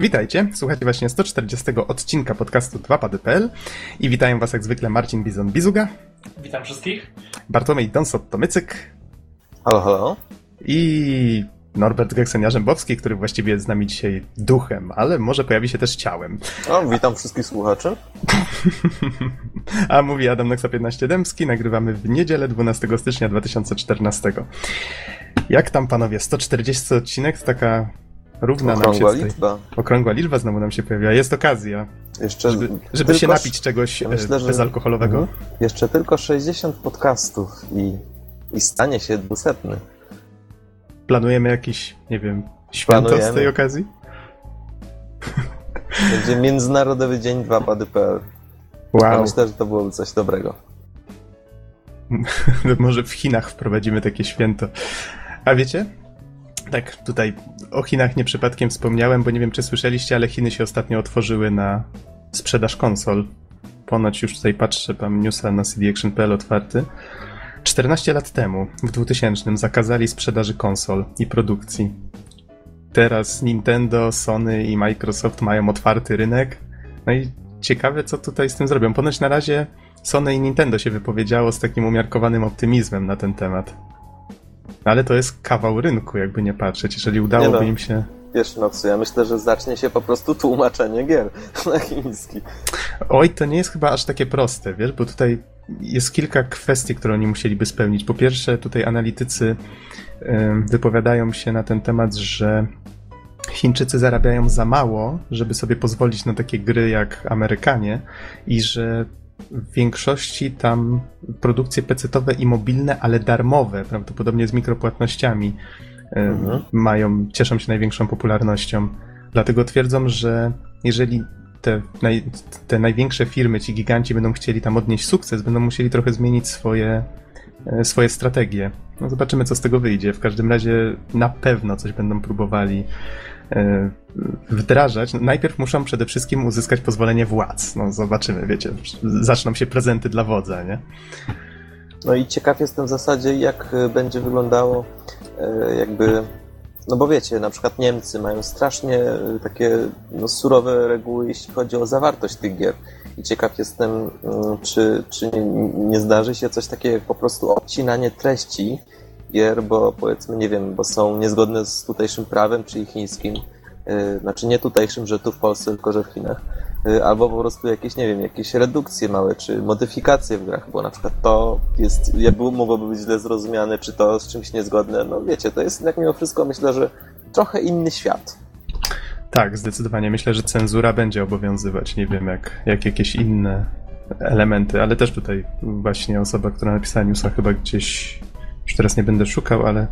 Witajcie, słuchajcie właśnie 140 odcinka podcastu 2pady.pl i witają was jak zwykle Marcin Bizon-Bizuga. Witam wszystkich. Bartłomiej Donsot-Tomycyk. Halo, halo. I Norbert Geksenia-Rzębowski, który właściwie jest z nami dzisiaj duchem, ale może pojawi się też ciałem. O, witam wszystkich słuchaczy. A mówi Adam Noxa 15 Dębski, nagrywamy w niedzielę 12 stycznia 2014. Jak tam panowie, 140 odcinek to taka równa nam się Okrągła tutaj- liczba. Okrągła liczba znowu nam się pojawia. Jest okazja, Jeszcze, żeby, żeby się napić czegoś ja e, myślę, bezalkoholowego. Mhm. Jeszcze tylko 60 podcastów i, i stanie się dwusetny. Planujemy jakiś, nie wiem, święto z tej okazji? Będzie Międzynarodowy Dzień 2pady.pl. Ja Wow, myślę, że to byłoby coś dobrego. może w Chinach wprowadzimy takie święto. A wiecie? Tak, tutaj o Chinach nie przypadkiem wspomniałem, bo nie wiem, czy słyszeliście, ale Chiny się ostatnio otworzyły na sprzedaż konsol. Ponoć już tutaj patrzę, mam newsa na cdaction.pl otwarty. 14 lat temu, w 2000, zakazali sprzedaży konsol i produkcji. Teraz Nintendo, Sony i Microsoft mają otwarty rynek. No i ciekawe, co tutaj z tym zrobią. Ponoć na razie Sony i Nintendo się wypowiedziało z takim umiarkowanym optymizmem na ten temat. Ale to jest kawał rynku, jakby nie patrzeć. Jeżeli udałoby no. im się. Wiesz, Noxu, ja myślę, że zacznie się po prostu tłumaczenie gier na chiński. Oj, to nie jest chyba aż takie proste, wiesz, bo tutaj jest kilka kwestii, które oni musieliby spełnić. Po pierwsze, tutaj analitycy wypowiadają się na ten temat, że Chińczycy zarabiają za mało, żeby sobie pozwolić na takie gry jak Amerykanie i że w większości tam produkcje pecetowe i mobilne, ale darmowe, prawdopodobnie z mikropłatnościami, Mhm. mają, cieszą się największą popularnością. Dlatego twierdzą, że jeżeli te, naj, te największe firmy, ci giganci będą chcieli tam odnieść sukces, będą musieli trochę zmienić swoje, e, swoje strategie. No zobaczymy, co z tego wyjdzie. W każdym razie na pewno coś będą próbowali wdrażać. Najpierw muszą przede wszystkim uzyskać pozwolenie władz. No zobaczymy, wiecie, zaczną się prezenty dla wodza, nie? No i ciekaw jestem w zasadzie, jak e, będzie wyglądało e, jakby... No bo wiecie, na przykład Niemcy mają strasznie e, takie no, surowe reguły, jeśli chodzi o zawartość tych gier. I ciekaw jestem, mm, czy, czy nie, nie zdarzy się coś takiego jak po prostu obcinanie treści gier, bo powiedzmy, nie wiem, bo są niezgodne z tutejszym prawem, czyli chińskim. E, Znaczy nie tutejszym, że tu w Polsce, tylko że w Chinach. Y, albo po prostu jakieś, nie wiem, jakieś redukcje małe, czy modyfikacje w grach, bo na przykład to jest, mogłoby być źle zrozumiane, czy to z czymś niezgodne, no wiecie, to jest jednak mimo wszystko, myślę, że trochę inny świat. Tak, zdecydowanie. Myślę, że cenzura będzie obowiązywać. Nie wiem, jak, jak jakieś inne elementy, ale też tutaj właśnie osoba, która napisała newsa chyba gdzieś, już teraz nie będę szukał, ale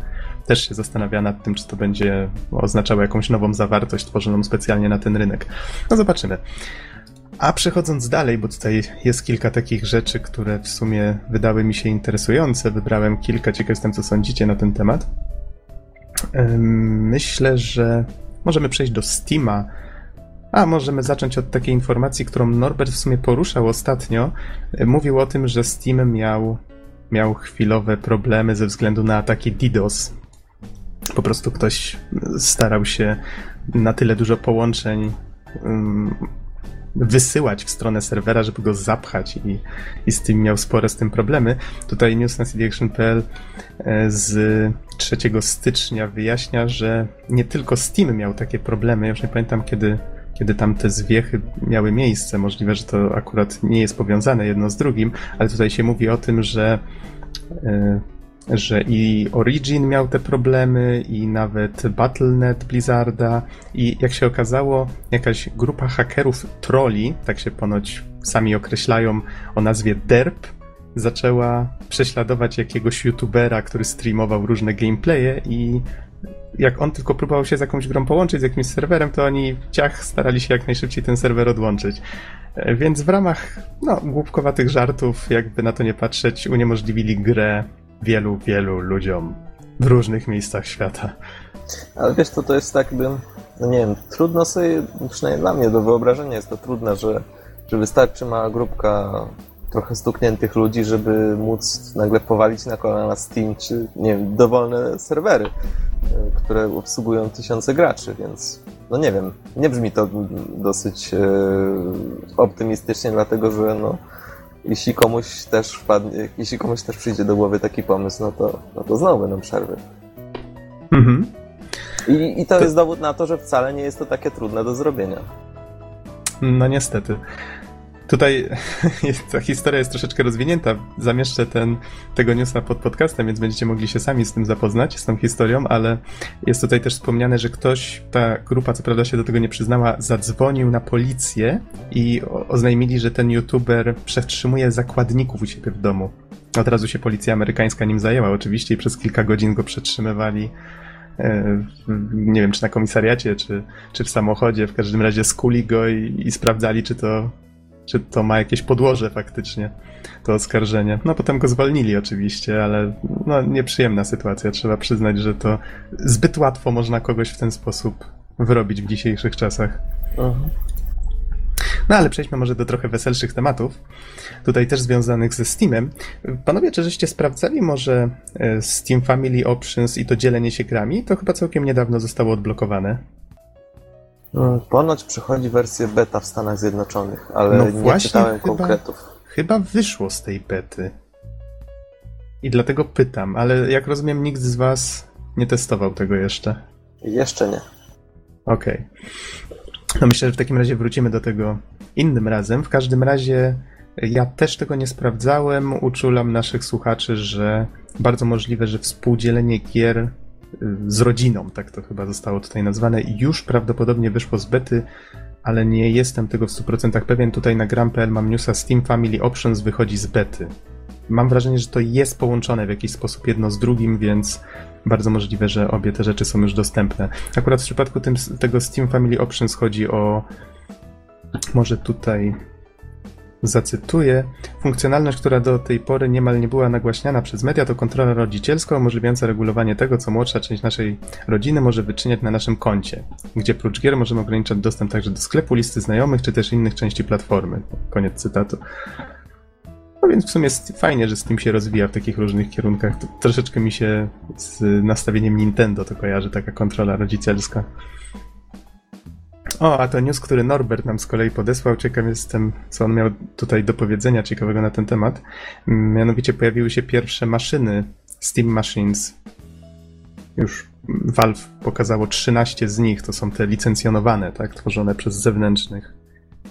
też się zastanawia nad tym, czy to będzie oznaczało jakąś nową zawartość tworzoną specjalnie na ten rynek. No zobaczymy. A przechodząc dalej, bo tutaj jest kilka takich rzeczy, które w sumie wydały mi się interesujące. Wybrałem kilka, ciekaw jestem, co sądzicie na ten temat. Myślę, że możemy przejść do Steama. A możemy zacząć od takiej informacji, którą Norbert w sumie poruszał ostatnio. Mówił o tym, że Steam miał, miał chwilowe problemy ze względu na ataki DDoS. Po prostu ktoś starał się na tyle dużo połączeń ym, wysyłać w stronę serwera, żeby go zapchać i, i Steam miał spore z tym problemy. Tutaj news na cdaction.pl e, z 3 stycznia wyjaśnia, że nie tylko Steam miał takie problemy. Ja już nie pamiętam, kiedy, kiedy tam te zwiechy miały miejsce. Możliwe, że to akurat nie jest powiązane jedno z drugim, ale tutaj się mówi o tym, że e, że i Origin miał te problemy, i nawet Battle.net Blizzarda, i jak się okazało, jakaś grupa hakerów trolli, tak się ponoć sami określają, o nazwie DERP, zaczęła prześladować jakiegoś youtubera, który streamował różne gameplaye i jak on tylko próbował się z jakąś grą połączyć, z jakimś serwerem, to oni ciach starali się jak najszybciej ten serwer odłączyć. E, Więc w ramach no, głupkowatych żartów, jakby na to nie patrzeć, uniemożliwili grę wielu, wielu ludziom w różnych miejscach świata. Ale wiesz, to to jest tak, by, no nie wiem, trudno sobie, przynajmniej dla mnie do wyobrażenia jest to trudne, że, że wystarczy mała grupka trochę stukniętych ludzi, żeby móc nagle powalić na kolana Steam, czy nie wiem, dowolne serwery, które obsługują tysiące graczy, więc no nie wiem, nie brzmi to dosyć e, optymistycznie, dlatego że no, jeśli komuś też wpadnie, jeśli komuś też przyjdzie do głowy taki pomysł, no to, no to znowu będą przerwy. Mhm. I, I to, to jest dowód na to, że wcale nie jest to takie trudne do zrobienia. No niestety. Tutaj ta historia jest troszeczkę rozwinięta. Zamieszczę ten, tego newsa pod podcastem, więc będziecie mogli się sami z tym zapoznać, z tą historią, ale jest tutaj też wspomniane, że ktoś, ta grupa co prawda się do tego nie przyznała, zadzwonił na policję i oznajmili, że ten youtuber przetrzymuje zakładników u siebie w domu. Od razu się policja amerykańska nim zajęła oczywiście i przez kilka godzin go przetrzymywali e, nie wiem, czy na komisariacie, czy, czy w samochodzie. W każdym razie skuli go i, i sprawdzali, czy to czy to ma jakieś podłoże faktycznie, to oskarżenie. No potem go zwolnili oczywiście, ale no nieprzyjemna sytuacja, trzeba przyznać, że to zbyt łatwo można kogoś w ten sposób wyrobić w dzisiejszych czasach. Mhm. No ale przejdźmy może do trochę weselszych tematów, tutaj też związanych ze Steamem. Panowie, czy żeście sprawdzali może e, Steam Family Options i to dzielenie się grami? To chyba całkiem niedawno zostało odblokowane. Mm, ponoć przychodzi wersja beta w Stanach Zjednoczonych, ale no nie czytałem chyba, konkretów. Chyba wyszło z tej bety. I dlatego pytam, ale jak rozumiem, nikt z Was nie testował tego jeszcze. Jeszcze nie. Okej. Okay. No myślę, że w takim razie wrócimy do tego innym razem. W każdym razie ja też tego nie sprawdzałem. Uczulam naszych słuchaczy, że bardzo możliwe, że współdzielenie gier z rodziną, tak to chyba zostało tutaj nazwane, i już prawdopodobnie wyszło z bety, ale nie jestem tego w 100% pewien. Tutaj na gram.pl mam newsa Steam Family Options wychodzi z bety. Mam wrażenie, że to jest połączone w jakiś sposób jedno z drugim, więc bardzo możliwe, że obie te rzeczy są już dostępne. Akurat w przypadku tym, tego Steam Family Options chodzi o może tutaj Zacytuję. Funkcjonalność, która do tej pory niemal nie była nagłaśniana przez media, to kontrola rodzicielska umożliwiająca regulowanie tego, co młodsza część naszej rodziny może wyczyniać na naszym koncie, gdzie prócz gier możemy ograniczać dostęp także do sklepu, listy znajomych, czy też innych części platformy. Koniec cytatu. No więc w sumie jest fajnie, że Steam się rozwija w takich różnych kierunkach. To troszeczkę mi się z nastawieniem Nintendo to kojarzy, taka kontrola rodzicielska. O, a to news, który Norbert nam z kolei podesłał. Ciekaw jestem, co on miał tutaj do powiedzenia ciekawego na ten temat. Mianowicie pojawiły się pierwsze maszyny Steam Machines. Już Valve pokazało 13 z nich, to są te licencjonowane, tak, tworzone przez zewnętrznych.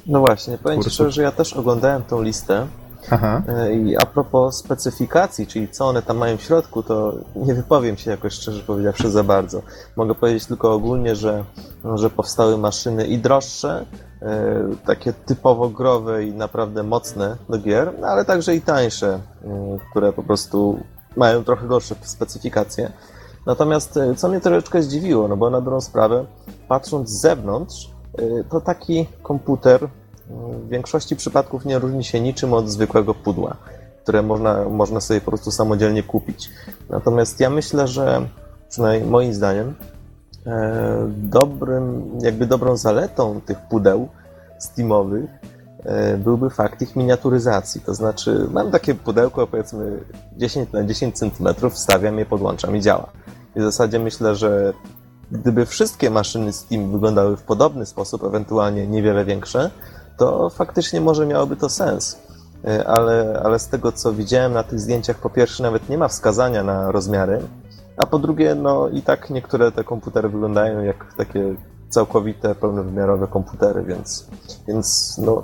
No właśnie, powiem Ci szczerze, że ja też oglądałem tą listę Aha. E, I a propos specyfikacji, czyli co one tam mają w środku, to nie wypowiem się jakoś szczerze powiedziawszy za bardzo. Mogę powiedzieć tylko ogólnie, że, że powstały maszyny i droższe, e, takie typowo growe i naprawdę mocne do gier, ale także i tańsze, które po prostu mają trochę gorsze specyfikacje. Natomiast e, co mnie troszeczkę zdziwiło, no bo na dobrą sprawę, patrząc z zewnątrz, to taki komputer w większości przypadków nie różni się niczym od zwykłego pudła, które można, można sobie po prostu samodzielnie kupić. Natomiast ja myślę, że przynajmniej moim zdaniem e, dobrym, jakby dobrą zaletą tych pudeł Steamowych e, byłby fakt ich miniaturyzacji. To znaczy, mam takie pudełko, powiedzmy 10 na 10 cm, wstawiam je, podłączam i działa. I w zasadzie myślę, że gdyby wszystkie maszyny Steam wyglądały w podobny sposób, ewentualnie niewiele większe, to faktycznie może miałoby to sens. E, ale, ale z tego, co widziałem na tych zdjęciach, po pierwsze nawet nie ma wskazania na rozmiary, a po drugie, no i tak niektóre te komputery wyglądają jak takie całkowite, pełnowymiarowe komputery, więc, więc no,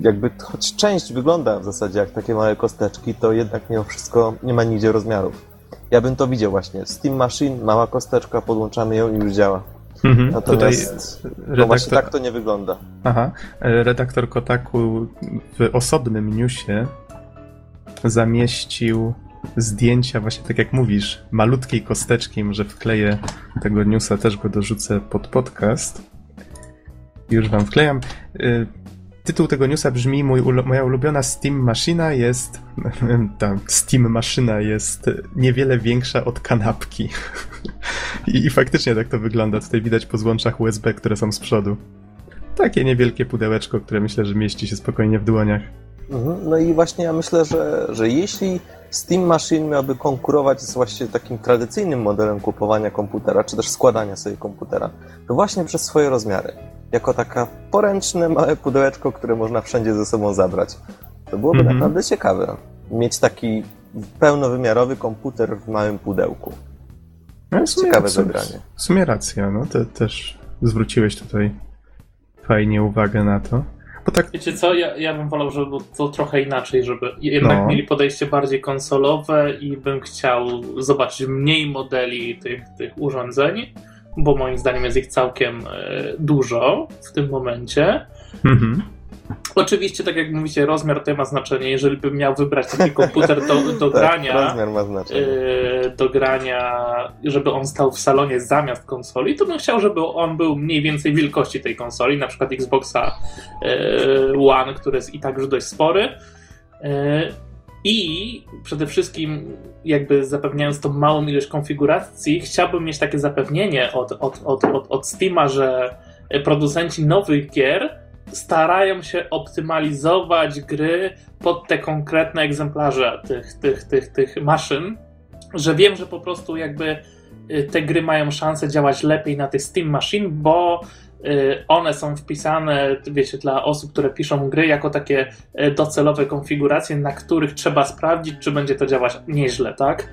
jakby choć część wygląda w zasadzie jak takie małe kosteczki, to jednak mimo wszystko nie ma nigdzie rozmiarów. Ja bym to widział właśnie. Steam Machine, mała kosteczka, podłączamy ją i już działa. Mhm, Natomiast redaktor... no właśnie tak to nie wygląda. Aha. Redaktor Kotaku w osobnym newsie zamieścił zdjęcia, właśnie tak jak mówisz, malutkiej kosteczki, może wkleję tego newsa, też go dorzucę pod podcast. Już wam wklejam. Y, tytuł tego newsa brzmi mój, moja ulubiona Steam maszyna jest ta Steam maszyna jest niewiele większa od kanapki. I, I, faktycznie tak to wygląda. Tutaj widać po złączach USB, które są z przodu. Takie niewielkie pudełeczko, które myślę, że mieści się spokojnie w dłoniach. Mhm. No i właśnie ja myślę, że, że jeśli Steam Machine miałby konkurować z właśnie takim tradycyjnym modelem kupowania komputera, czy też składania sobie komputera, to właśnie przez swoje rozmiary. Jako taka poręczne, małe pudełeczko, które można wszędzie ze sobą zabrać. To byłoby Mhm. naprawdę ciekawe. Mieć taki pełnowymiarowy komputer w małym pudełku. No, sumie- Ciekawe w sumie- zagranie. W sumie racja, no to też zwróciłeś tutaj fajnie uwagę na to. Bo tak, Wiecie co, ja, ja bym wolał, żeby to trochę inaczej, żeby jednak No. mieli podejście bardziej konsolowe i bym chciał zobaczyć mniej modeli tych, tych urządzeń, bo moim zdaniem jest ich całkiem e, dużo w tym momencie. mhm. Oczywiście, tak jak mówicie, rozmiar tutaj ma znaczenie. Jeżeli bym miał wybrać taki komputer do, do Tak, grania, e, do grania, żeby on stał w salonie zamiast konsoli, to bym chciał, żeby on był mniej więcej wielkości tej konsoli, na przykład Xboxa e, One, który jest i tak już dość spory. E, I przede wszystkim, jakby zapewniając tą małą ilość konfiguracji, chciałbym mieć takie zapewnienie od, od, od, od, od Steama, że producenci nowych gier starają się optymalizować gry pod te konkretne egzemplarze tych, tych, tych, tych maszyn, że wiem, że po prostu jakby y, te gry mają szansę działać lepiej na tych Steam Machine, bo y, one są wpisane, wiecie, dla osób, które piszą gry jako takie y, docelowe konfiguracje, na których trzeba sprawdzić, czy będzie to działać nieźle, tak?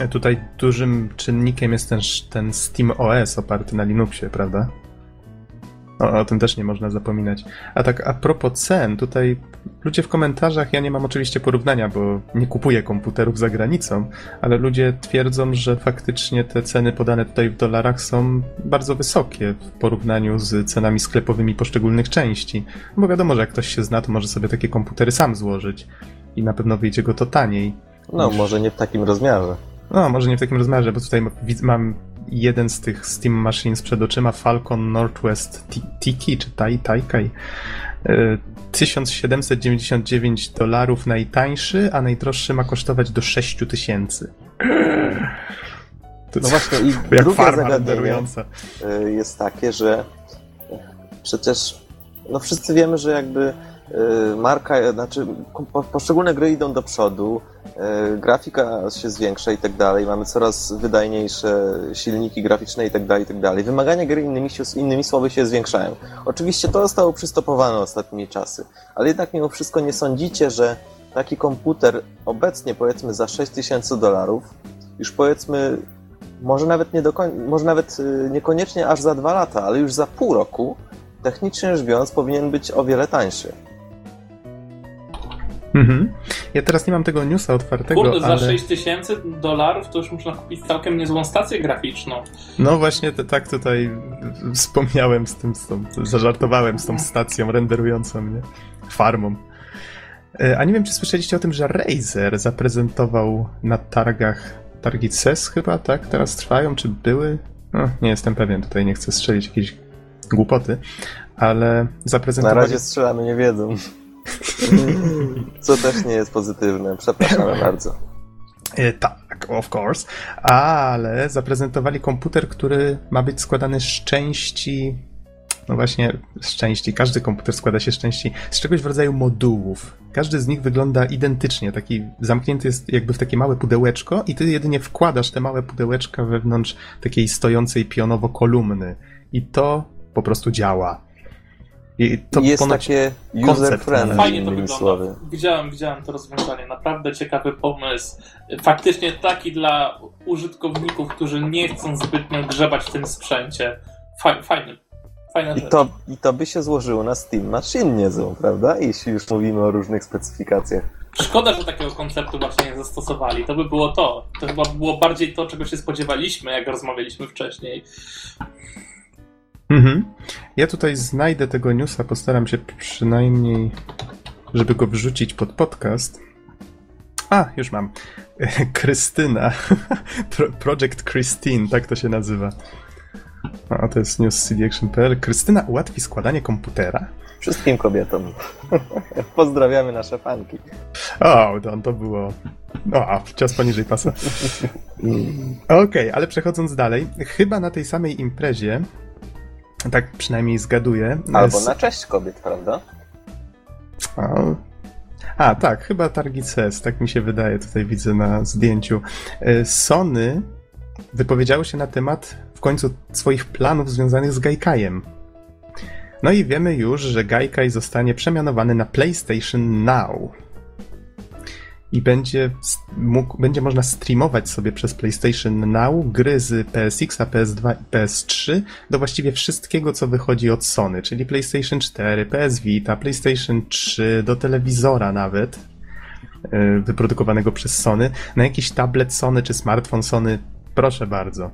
E, Tutaj dużym czynnikiem jest ten, ten Steam OS oparty na Linuxie, prawda? O, o tym też nie można zapominać. A tak a propos cen, tutaj ludzie w komentarzach, ja nie mam oczywiście porównania, bo nie kupuję komputerów za granicą, ale ludzie twierdzą, że faktycznie te ceny podane tutaj w dolarach są bardzo wysokie w porównaniu z cenami sklepowymi poszczególnych części. Bo wiadomo, że jak ktoś się zna, to może sobie takie komputery sam złożyć i na pewno wyjdzie go to taniej. No, może nie w takim rozmiarze. No, może nie w takim rozmiarze, bo tutaj mam jeden z tych Steam Machines przed oczyma, Falcon Northwest Ti- Tiki, czy Tai, Taikai. E, 1799 dolarów najtańszy, a najdroższy ma kosztować do 6000. To No właśnie, i jak drugie zagadnienie y, jest takie, że przecież no wszyscy wiemy, że jakby marka, znaczy po- poszczególne gry idą do przodu, y, grafika się zwiększa i tak dalej, mamy coraz wydajniejsze silniki graficzne i tak dalej, i tak dalej. Wymagania gry innymi, innymi słowy się zwiększają. Oczywiście to zostało przystopowane ostatnimi czasy, ale jednak mimo wszystko nie sądzicie, że taki komputer obecnie powiedzmy za 6000 dolarów, już powiedzmy może nawet, nie do może nawet y, niekoniecznie aż za dwa lata, ale już za pół roku, technicznie rzecz biorąc, powinien być o wiele tańszy. Mhm. Ja teraz nie mam tego newsa otwartego, Kurde, za ale... 6000 dolarów to już można kupić całkiem niezłą stację graficzną. No właśnie, to, tak tutaj wspomniałem z tym, z tą, zażartowałem z tą stacją renderującą mnie, farmą. E, A nie wiem, czy słyszeliście o tym, że Razer zaprezentował na targach, targi CES chyba, tak? Teraz trwają, czy były? No, nie jestem pewien, tutaj nie chcę strzelić jakiejś głupoty, ale Na zaprezentowali... razie strzelamy nie wiedzą. Co też nie jest pozytywne. Przepraszamy bardzo. E, Tak, of course. Ale zaprezentowali komputer, który ma być składany z części. No właśnie, z części. Każdy komputer składa się z części z czegoś w rodzaju modułów. Każdy z nich wygląda identycznie. Taki zamknięty jest jakby w takie małe pudełeczko, i ty jedynie wkładasz te małe pudełeczka wewnątrz takiej stojącej pionowo kolumny. I to po prostu działa. I to jest ponoć takie koncept user-friendly, Fajnie to wygląda. słowy. Widziałem, widziałem to rozwiązanie. Naprawdę ciekawy pomysł. Faktycznie taki dla użytkowników, którzy nie chcą zbytnio grzebać w tym sprzęcie. Faj, fajny. Fajna I rzecz. to, I to by się złożyło na Steam Machine niezłą, prawda? Jeśli już mówimy o różnych specyfikacjach. Szkoda, że takiego konceptu właśnie nie zastosowali. To by było to. To chyba było bardziej to, czego się spodziewaliśmy, jak rozmawialiśmy wcześniej. Mhm. Ja tutaj znajdę tego newsa, postaram się przynajmniej, żeby go wrzucić pod podcast. A, już mam. Krystyna. Pro- Project Christine, tak to się nazywa. A to jest news cdaction.pl. Krystyna ułatwi składanie komputera. Wszystkim kobietom. Pozdrawiamy nasze fanki. O, to, to było. O, cios poniżej pasa. Okej, ale przechodząc dalej, chyba na tej samej imprezie, tak przynajmniej zgaduję. Albo na cześć kobiet, prawda? A, A, tak, chyba targi CES, tak mi się wydaje, tutaj widzę na zdjęciu. E, Sony wypowiedziało się na temat w końcu swoich planów związanych z Gaikajem. No i wiemy już, że Gaikai zostanie przemianowany na PlayStation Now. I będzie, mógł, będzie można streamować sobie przez PlayStation Now gry z PSX, PS2 i PS3 do właściwie wszystkiego, co wychodzi od Sony, czyli PlayStation 4, PS Vita, PlayStation 3, do telewizora nawet, yy, wyprodukowanego przez Sony, na jakiś tablet Sony czy smartfon Sony, proszę bardzo.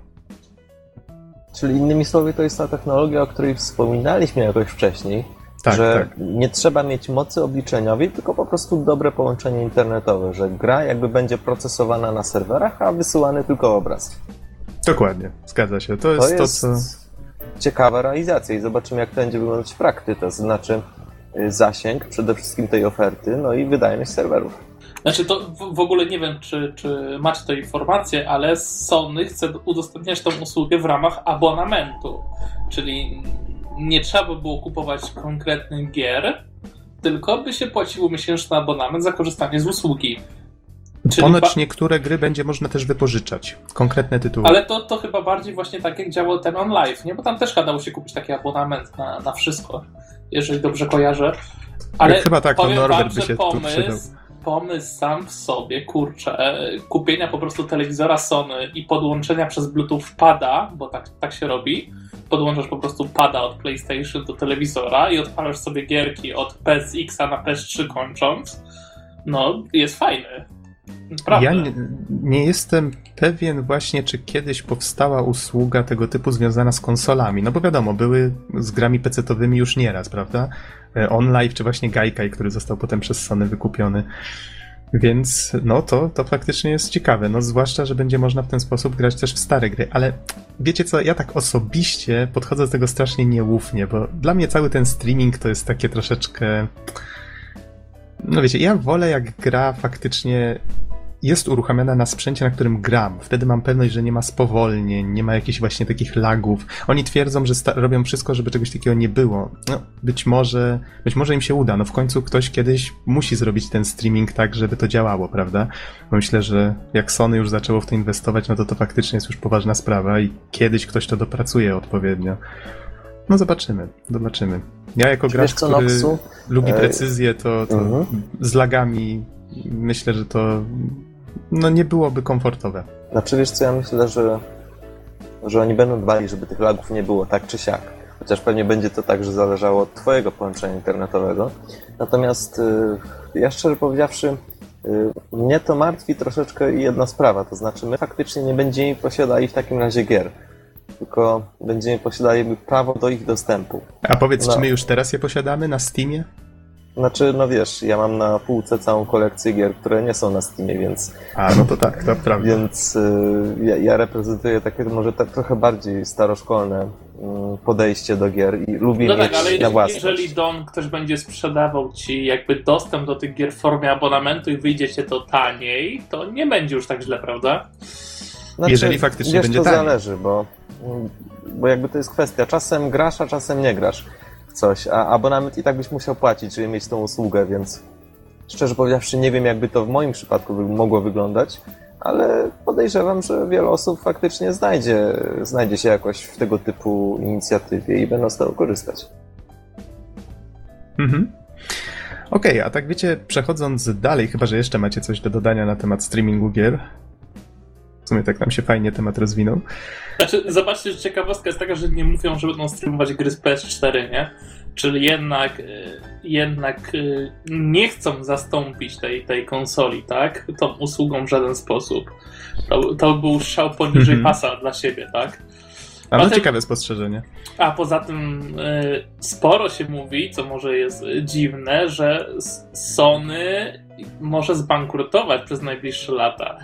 Czyli innymi słowy, to jest ta technologia, o której wspominaliśmy jakoś wcześniej, tak, że tak. nie trzeba mieć mocy obliczeniowej, tylko po prostu dobre połączenie internetowe, że gra jakby będzie procesowana na serwerach, a wysyłany tylko obraz. Dokładnie, zgadza się. To jest to, jest to co... ciekawa realizacja i zobaczymy, jak to będzie wyglądać w praktyce, to znaczy y, zasięg przede wszystkim tej oferty, no i wydajność serwerów. Znaczy to w ogóle nie wiem, czy, czy macie tę informację, ale Sony chce udostępniać tą usługę w ramach abonamentu. Czyli nie trzeba by było kupować konkretnych gier, tylko by się płaciło miesięczny abonament za korzystanie z usługi. Czyli Ponoć niektóre gry będzie można też wypożyczać. Konkretne tytuły. Ale to, to chyba bardziej właśnie tak jak działał ten on live, nie? Bo tam też dało się kupić taki abonament na, na wszystko, jeżeli dobrze kojarzę. Ale chyba tak, to Norbert by się pomysł, tu przydał pomysł sam w sobie, kurczę, kupienia po prostu telewizora Sony i podłączenia przez Bluetooth pada, bo tak, tak się robi, podłączasz po prostu pada od PlayStation do telewizora i odpalasz sobie gierki od PSX na PS3 kończąc, no jest fajny. Prawda. Ja nie, nie, jestem pewien właśnie, czy kiedyś powstała usługa tego typu związana z konsolami. No bo wiadomo, były z grami PC-towymi już nieraz, prawda? E, OnLive czy właśnie Gaikai, który został potem przez Sony wykupiony. Więc no to, to faktycznie jest ciekawe, no zwłaszcza, że będzie można w ten sposób grać też w stare gry, ale wiecie co, ja tak osobiście podchodzę do tego strasznie nieufnie, bo dla mnie cały ten streaming to jest takie troszeczkę... No wiecie, ja wolę jak gra faktycznie jest uruchamiana na sprzęcie, na którym gram. Wtedy mam pewność, że nie ma spowolnień, nie ma jakichś właśnie takich lagów. Oni twierdzą, że robią wszystko, żeby czegoś takiego nie było. No, być może, być może im się uda. No w końcu ktoś kiedyś musi zrobić ten streaming tak, żeby to działało, prawda? Bo myślę, że jak Sony już zaczęło w to inwestować, no to to faktycznie jest już poważna sprawa i kiedyś ktoś to dopracuje odpowiednio. No zobaczymy, zobaczymy. Ja jako gracz, co, który Noxu? lubi precyzję, to, to mhm. z lagami myślę, że to no nie byłoby komfortowe. Znaczy wiesz co, ja myślę, że, że oni będą dbali, żeby tych lagów nie było tak czy siak. Chociaż pewnie będzie to także zależało od twojego połączenia internetowego. Natomiast y, ja szczerze powiedziawszy, y, mnie to martwi troszeczkę jedna sprawa, to znaczy my faktycznie nie będziemy posiadali w takim razie gier, tylko będziemy posiadali prawo do ich dostępu. A powiedz, no. czy my już teraz je posiadamy na Steamie? Znaczy, no wiesz, ja mam na półce całą kolekcję gier, które nie są na Steamie, więc... A, no to tak, to prawda. Więc y, ja, ja, reprezentuję takie może tak trochę bardziej staroszkolne y, podejście do gier i lubię no mieć tak, ale na własność. jeżeli Don ktoś będzie sprzedawał ci jakby dostęp do tych gier w formie abonamentu i wyjdzie cię to taniej, to nie będzie już tak źle, prawda? Znaczy, jeżeli faktycznie wiesz, będzie to taniej. zależy, bo, bo jakby to jest kwestia, czasem grasz, a czasem nie grasz coś, a abonament i tak byś musiał płacić, żeby mieć tą usługę, więc szczerze powiedziawszy nie wiem, jakby to w moim przypadku mogło wyglądać, ale podejrzewam, że wiele osób faktycznie znajdzie, znajdzie się jakoś w tego typu inicjatywie i będą z tego korzystać. Mhm. Okej, okay, a tak wiecie, przechodząc dalej, chyba że jeszcze macie coś do dodania na temat streamingu gier, w sumie tak nam się fajnie temat rozwinął. Znaczy, zobaczcie, że ciekawostka jest taka, że nie mówią, że będą streamować gry z PS4, nie? Czyli jednak, e, jednak e, nie chcą zastąpić tej, tej konsoli, tak? Tą usługą w żaden sposób. To, to był strzał poniżej mm -hmm. pasa dla siebie, tak? A to ciekawe spostrzeżenie. A poza tym y, sporo się mówi, co może jest dziwne, że Sony może zbankrutować przez najbliższe lata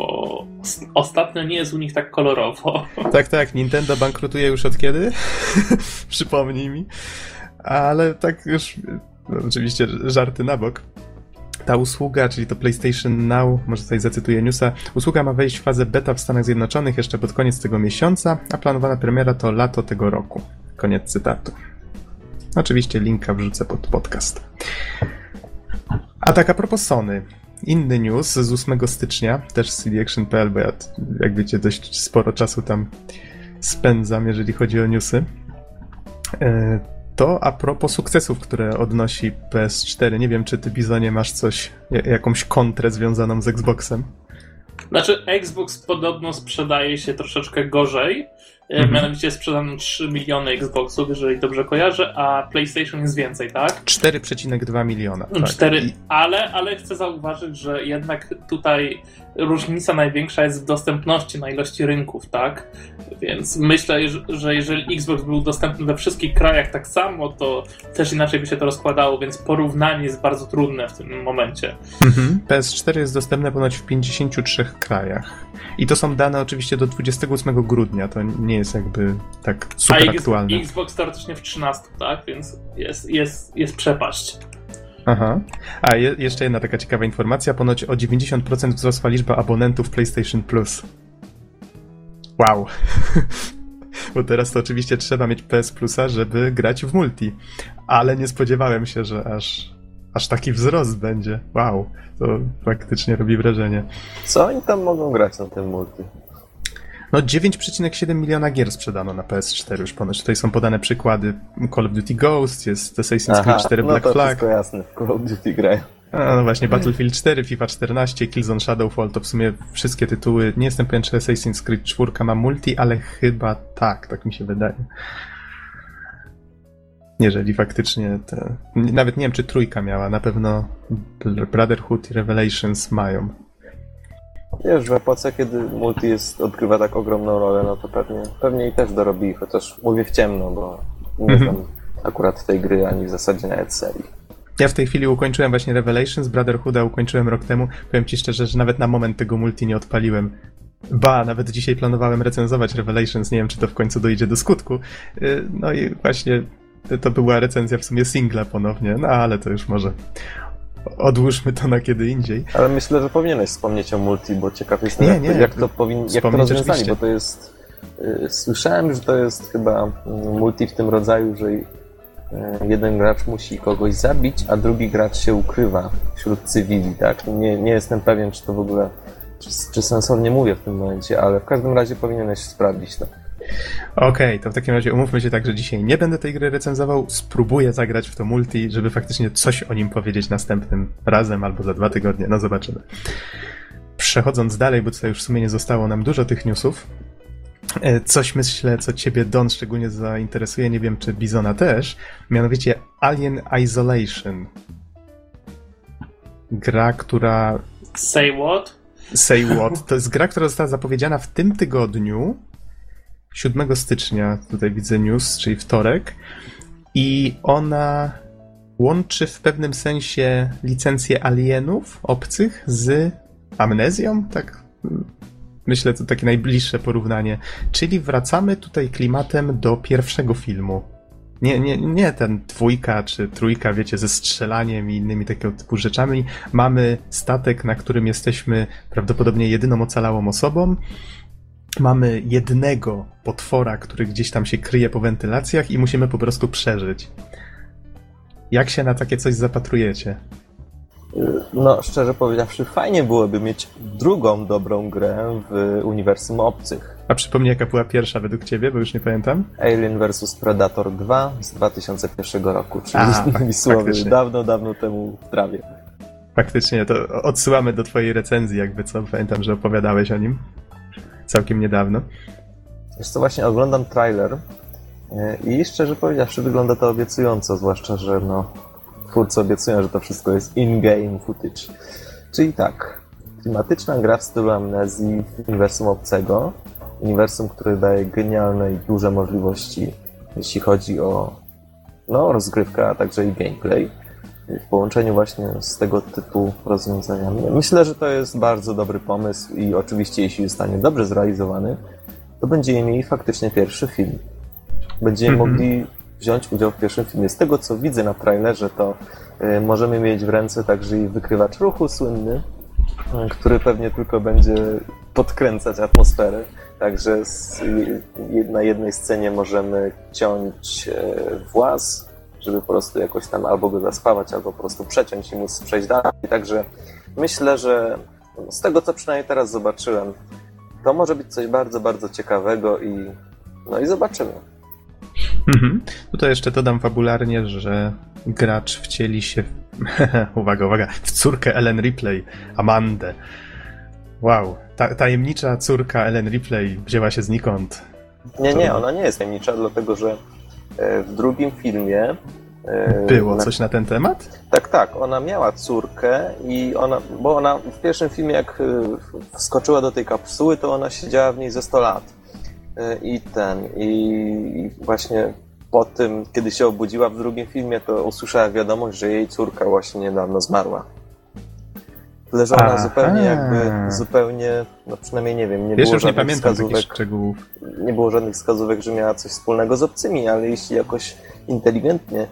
bo ostatnio nie jest u nich tak kolorowo. Tak, tak, Nintendo bankrutuje już od kiedy? Przypomnij mi. Ale tak już, no, oczywiście żarty na bok. Ta usługa, czyli to PlayStation Now, może tutaj zacytuję newsa, usługa ma wejść w fazę beta w Stanach Zjednoczonych jeszcze pod koniec tego miesiąca, a planowana premiera to lato tego roku. Koniec cytatu. Oczywiście linka wrzucę pod podcast. A tak a propos Sony. Inny news z 8 stycznia, też z CDAction.pl, bo ja, jak wiecie, dość sporo czasu tam spędzam, jeżeli chodzi o newsy. E, to a propos sukcesów, które odnosi PS4. Nie wiem, czy ty, Bizonie, masz coś, jakąś kontrę związaną z Xboxem? Znaczy, Xbox podobno sprzedaje się troszeczkę gorzej. E, mhm. Mianowicie sprzedano 3 miliony Xboxów, jeżeli dobrze kojarzę, a PlayStation jest więcej, tak? 4,2 miliona. Tak. 4, ale, ale chcę zauważyć, że jednak tutaj różnica największa jest w dostępności na ilości rynków, tak? Więc myślę, że jeżeli Xbox był dostępny we wszystkich krajach tak samo, to też inaczej by się to rozkładało, więc porównanie jest bardzo trudne w tym momencie. Mhm. PS4 jest dostępne ponoć w 53 krajach. I to są dane oczywiście do 28 grudnia, to nie jest jakby tak super A aktualne. Xbox teoretycznie w 13, tak? Więc jest, jest, jest przepaść. Aha. A je, jeszcze jedna taka ciekawa informacja. Ponoć o 90% wzrosła liczba abonentów PlayStation Plus. Wow. Bo teraz to oczywiście trzeba mieć PS Plusa, żeby grać w multi. Ale nie spodziewałem się, że aż, aż taki wzrost będzie. Wow. To faktycznie robi wrażenie. Co oni tam mogą grać na tym multi? No 9,7 miliona gier sprzedano na PS4 już ponoć. Tutaj są podane przykłady Call of Duty Ghost, jest Assassin's Creed 4 Black no to Flag. to jasne, w Call of Duty grają. A, no właśnie, Battlefield 4, FIFA 14, Killzone Shadowfall to w sumie wszystkie tytuły. Nie jestem pewien, czy Assassin's Creed 4 ma multi, ale chyba tak, tak mi się wydaje. Jeżeli faktycznie te... Nawet nie wiem, czy trójka miała, na pewno Brotherhood i Revelations mają. Wiesz, w epoce, kiedy multi jest, odgrywa tak ogromną rolę, no to pewnie, pewnie i też dorobi, chociaż mówię w ciemno, bo nie znam mhm. akurat tej gry, ani w zasadzie nawet serii. Ja w tej chwili ukończyłem właśnie Revelations, Brotherhooda ukończyłem rok temu. Powiem ci szczerze, że nawet na moment tego multi nie odpaliłem. Ba, nawet dzisiaj planowałem recenzować Revelations, nie wiem czy to w końcu dojdzie do skutku. Y, no i właśnie to była recenzja w sumie singla ponownie, no ale to już może odłóżmy to na kiedy indziej. Ale myślę, że powinieneś wspomnieć o multi, bo ciekaw jestem, nie, jak, nie, to, jak to powin... jak to rozwiązali, oczywiście. bo to jest... Y, słyszałem, że to jest chyba mm, multi w tym rodzaju, że y, jeden gracz musi kogoś zabić, a drugi gracz się ukrywa wśród cywili, tak? Nie, nie jestem pewien, czy to w ogóle, czy, czy sensownie mówię w tym momencie, ale w każdym razie powinieneś sprawdzić to. Okej, okay, to w takim razie umówmy się tak, że dzisiaj nie będę tej gry recenzował, spróbuję zagrać w to multi, żeby faktycznie coś o nim powiedzieć następnym razem albo za dwa tygodnie, no zobaczymy. Przechodząc dalej, bo tutaj już w sumie nie zostało nam dużo tych newsów, e, Coś myślę, co ciebie, Don, szczególnie zainteresuje, nie wiem czy Bizona też, mianowicie Alien Isolation. Gra, która... Say what? Say what? To jest gra, która została zapowiedziana w tym tygodniu 7 stycznia, tutaj widzę news, czyli wtorek, i ona łączy w pewnym sensie licencję alienów obcych z amnezją, tak myślę, to takie najbliższe porównanie. Czyli wracamy tutaj klimatem do pierwszego filmu. Nie, nie, nie ten dwójka czy trójka, wiecie, ze strzelaniem i innymi takiego typu rzeczami. Mamy statek, na którym jesteśmy prawdopodobnie jedyną ocalałą osobą mamy jednego potwora, który gdzieś tam się kryje po wentylacjach i musimy po prostu przeżyć. Jak się na takie coś zapatrujecie? No, szczerze powiedziawszy, fajnie byłoby mieć drugą dobrą grę w uniwersum obcych. A przypomnij, jaka była pierwsza według ciebie, bo już nie pamiętam. Alien vs Predator 2 z 2001 roku, czyli innymi słowy, dawno, dawno temu w trawie. Faktycznie, to odsyłamy do twojej recenzji, jakby co. Pamiętam, że opowiadałeś o nim całkiem niedawno. Wiesz co, właśnie oglądam trailer e, i szczerze powiedziawszy wygląda to obiecująco, zwłaszcza, że no twórcy obiecują, że to wszystko jest in-game footage. Czyli tak, klimatyczna gra w stylu amnezji w uniwersum obcego, uniwersum, które daje genialne i duże możliwości, jeśli chodzi o no, rozgrywkę, a także i gameplay w połączeniu właśnie z tego typu rozwiązaniami. Myślę, że to jest bardzo dobry pomysł i oczywiście jeśli zostanie dobrze zrealizowany, to będziemy mieli faktycznie pierwszy film. Będziemy mm -hmm. mogli wziąć udział w pierwszym filmie. Z tego co widzę na trailerze, to y, możemy mieć w ręce także i wykrywacz ruchu słynny, y, który pewnie tylko będzie podkręcać atmosferę. Także z, y, na jednej scenie możemy ciąć właz żeby po prostu jakoś tam albo go zaspawać, albo po prostu przeciąć i móc przejść dalej. Także myślę, że z tego, co przynajmniej teraz zobaczyłem, to może być coś bardzo, bardzo ciekawego i no i zobaczymy. Mhm. Tutaj jeszcze dodam fabularnie, że gracz wcieli się, w... uwaga, uwaga, w córkę Ellen Ripley, Amandę. Wow, ta, tajemnicza córka Ellen Ripley wzięła się znikąd. Nie, nie, ona nie jest tajemnicza, dlatego że w drugim filmie. e, Było na- coś na ten temat? Tak, tak, ona miała córkę i ona, bo ona w pierwszym filmie jak e, wskoczyła do tej kapsuły, to ona siedziała w niej ze 100 lat. E, I ten, i właśnie po tym, kiedy się obudziła w drugim filmie, to usłyszała wiadomość, że jej córka właśnie niedawno zmarła. Ona Aha. zupełnie jakby, zupełnie, no przynajmniej nie wiem, nie Wiesz, było już nie żadnych takich wskazówek szczegółów. nie było żadnych wskazówek, że miała coś wspólnego z obcymi, ale jeśli jakoś inteligentnie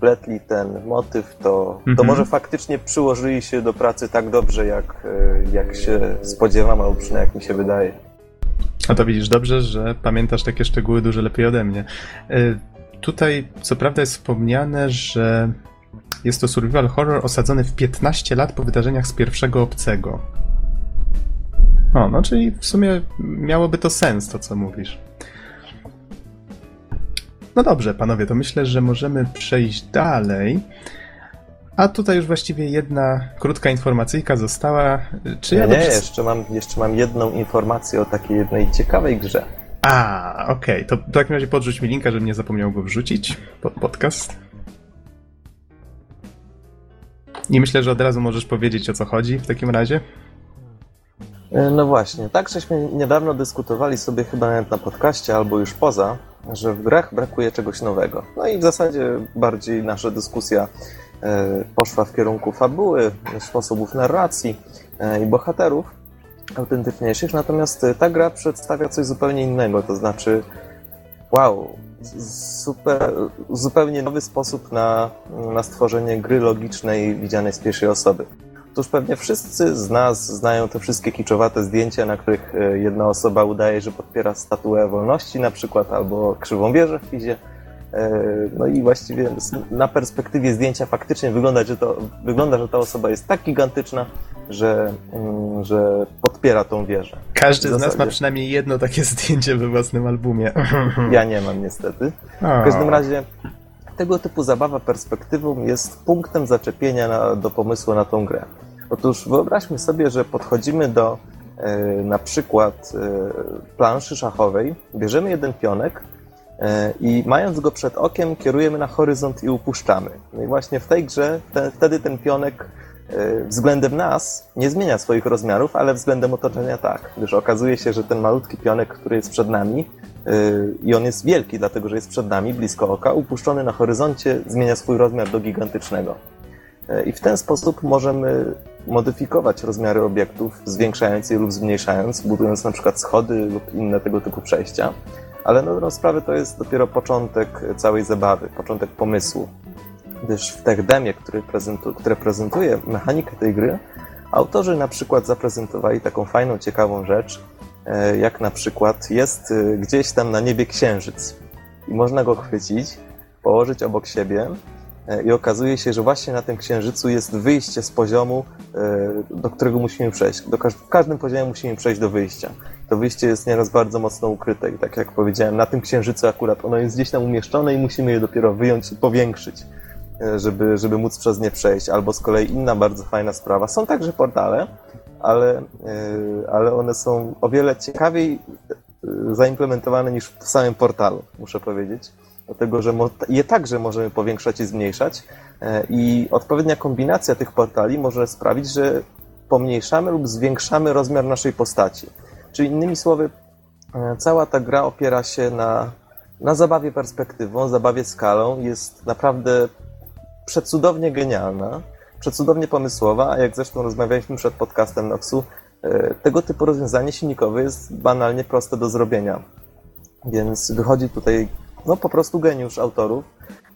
pletli ten motyw, to, to Mhm. może faktycznie przyłożyli się do pracy tak dobrze, jak, e, jak się spodziewam, albo przynajmniej jak mi się wydaje. No to widzisz dobrze, że pamiętasz takie szczegóły dużo lepiej ode mnie. Y, Tutaj co prawda jest wspomniane, że jest to survival horror osadzony w 15 lat po wydarzeniach z pierwszego obcego. O, no czyli w sumie miałoby to sens, to co mówisz. No dobrze, panowie, to myślę, że możemy przejść dalej. A tutaj już właściwie jedna krótka informacyjka została. Czy ja nie, nie, dobrze jeszcze mam, jeszcze mam jedną informację o takiej jednej ciekawej grze. A, okej, to w takim razie podrzuć mi linka, żebym nie zapomniał go wrzucić pod podcast. I myślę, że od razu możesz powiedzieć o co chodzi w takim razie. E, No właśnie, tak żeśmy niedawno dyskutowali sobie chyba nawet na podcaście albo już poza, że w grach brakuje czegoś nowego. No i w zasadzie bardziej nasza dyskusja e, poszła w kierunku fabuły, sposobów narracji e, i bohaterów autentyczniejszych, natomiast ta gra przedstawia coś zupełnie innego, to znaczy wow, super, zupełnie nowy sposób na, na stworzenie gry logicznej widzianej z pierwszej osoby. Otóż pewnie wszyscy z nas znają te wszystkie kiczowate zdjęcia, na których e, jedna osoba udaje, że podpiera statuę wolności na przykład, albo krzywą wieżę w Pizie. E, No i właściwie na perspektywie zdjęcia faktycznie wygląda, że, to, wygląda, że ta osoba jest tak gigantyczna, że, mm, że podpiera tą wieżę. Każdy z nas ma przynajmniej jedno takie zdjęcie we własnym albumie. Ja nie mam niestety. W każdym razie tego typu zabawa perspektywą jest punktem zaczepienia na, do pomysłu na tą grę. Otóż wyobraźmy sobie, że podchodzimy do e, na przykład e, planszy szachowej, bierzemy jeden pionek i mając go przed okiem kierujemy na horyzont i upuszczamy. No i właśnie w tej grze te, wtedy ten pionek e, względem nas nie zmienia swoich rozmiarów, ale względem otoczenia tak, gdyż okazuje się, że ten malutki pionek, który jest przed nami, Yy, i on jest wielki, dlatego że jest przed nami, blisko oka, upuszczony na horyzoncie, zmienia swój rozmiar do gigantycznego. I w ten sposób możemy modyfikować rozmiary obiektów, zwiększając je lub zmniejszając, budując na przykład schody lub inne tego typu przejścia. Ale na dobrą sprawę to jest dopiero początek całej zabawy, początek pomysłu. Gdyż w tech demie, który prezentu, które prezentuje mechanikę tej gry, autorzy na przykład zaprezentowali taką fajną, ciekawą rzecz, e, jak na przykład jest e, gdzieś tam na niebie księżyc i można go chwycić, położyć obok siebie e, i okazuje się, że właśnie na tym księżycu jest wyjście z poziomu, do którego musimy przejść. Do w każdym poziomie musimy przejść do wyjścia. To wyjście jest nieraz bardzo mocno ukryte i tak jak powiedziałem, na tym księżycu akurat ono jest gdzieś tam umieszczone i musimy je dopiero wyjąć i powiększyć, e, żeby, żeby móc przez nie przejść. Albo z kolei inna bardzo fajna sprawa. Są także portale, ale, yy, ale one są o wiele ciekawiej yy, zaimplementowane niż w samym portalu, muszę powiedzieć. Dlatego, że je także możemy powiększać i zmniejszać i odpowiednia kombinacja tych portali może sprawić, że pomniejszamy lub zwiększamy rozmiar naszej postaci. Czyli innymi słowy, yy, cała ta gra opiera się na, na zabawie perspektywą, zabawie skalą. Jest naprawdę przecudownie genialna przecudownie pomysłowa, a jak zresztą rozmawialiśmy przed podcastem Noxu, e, tego typu rozwiązanie silnikowe jest banalnie proste do zrobienia. Więc wychodzi tutaj no, po prostu geniusz autorów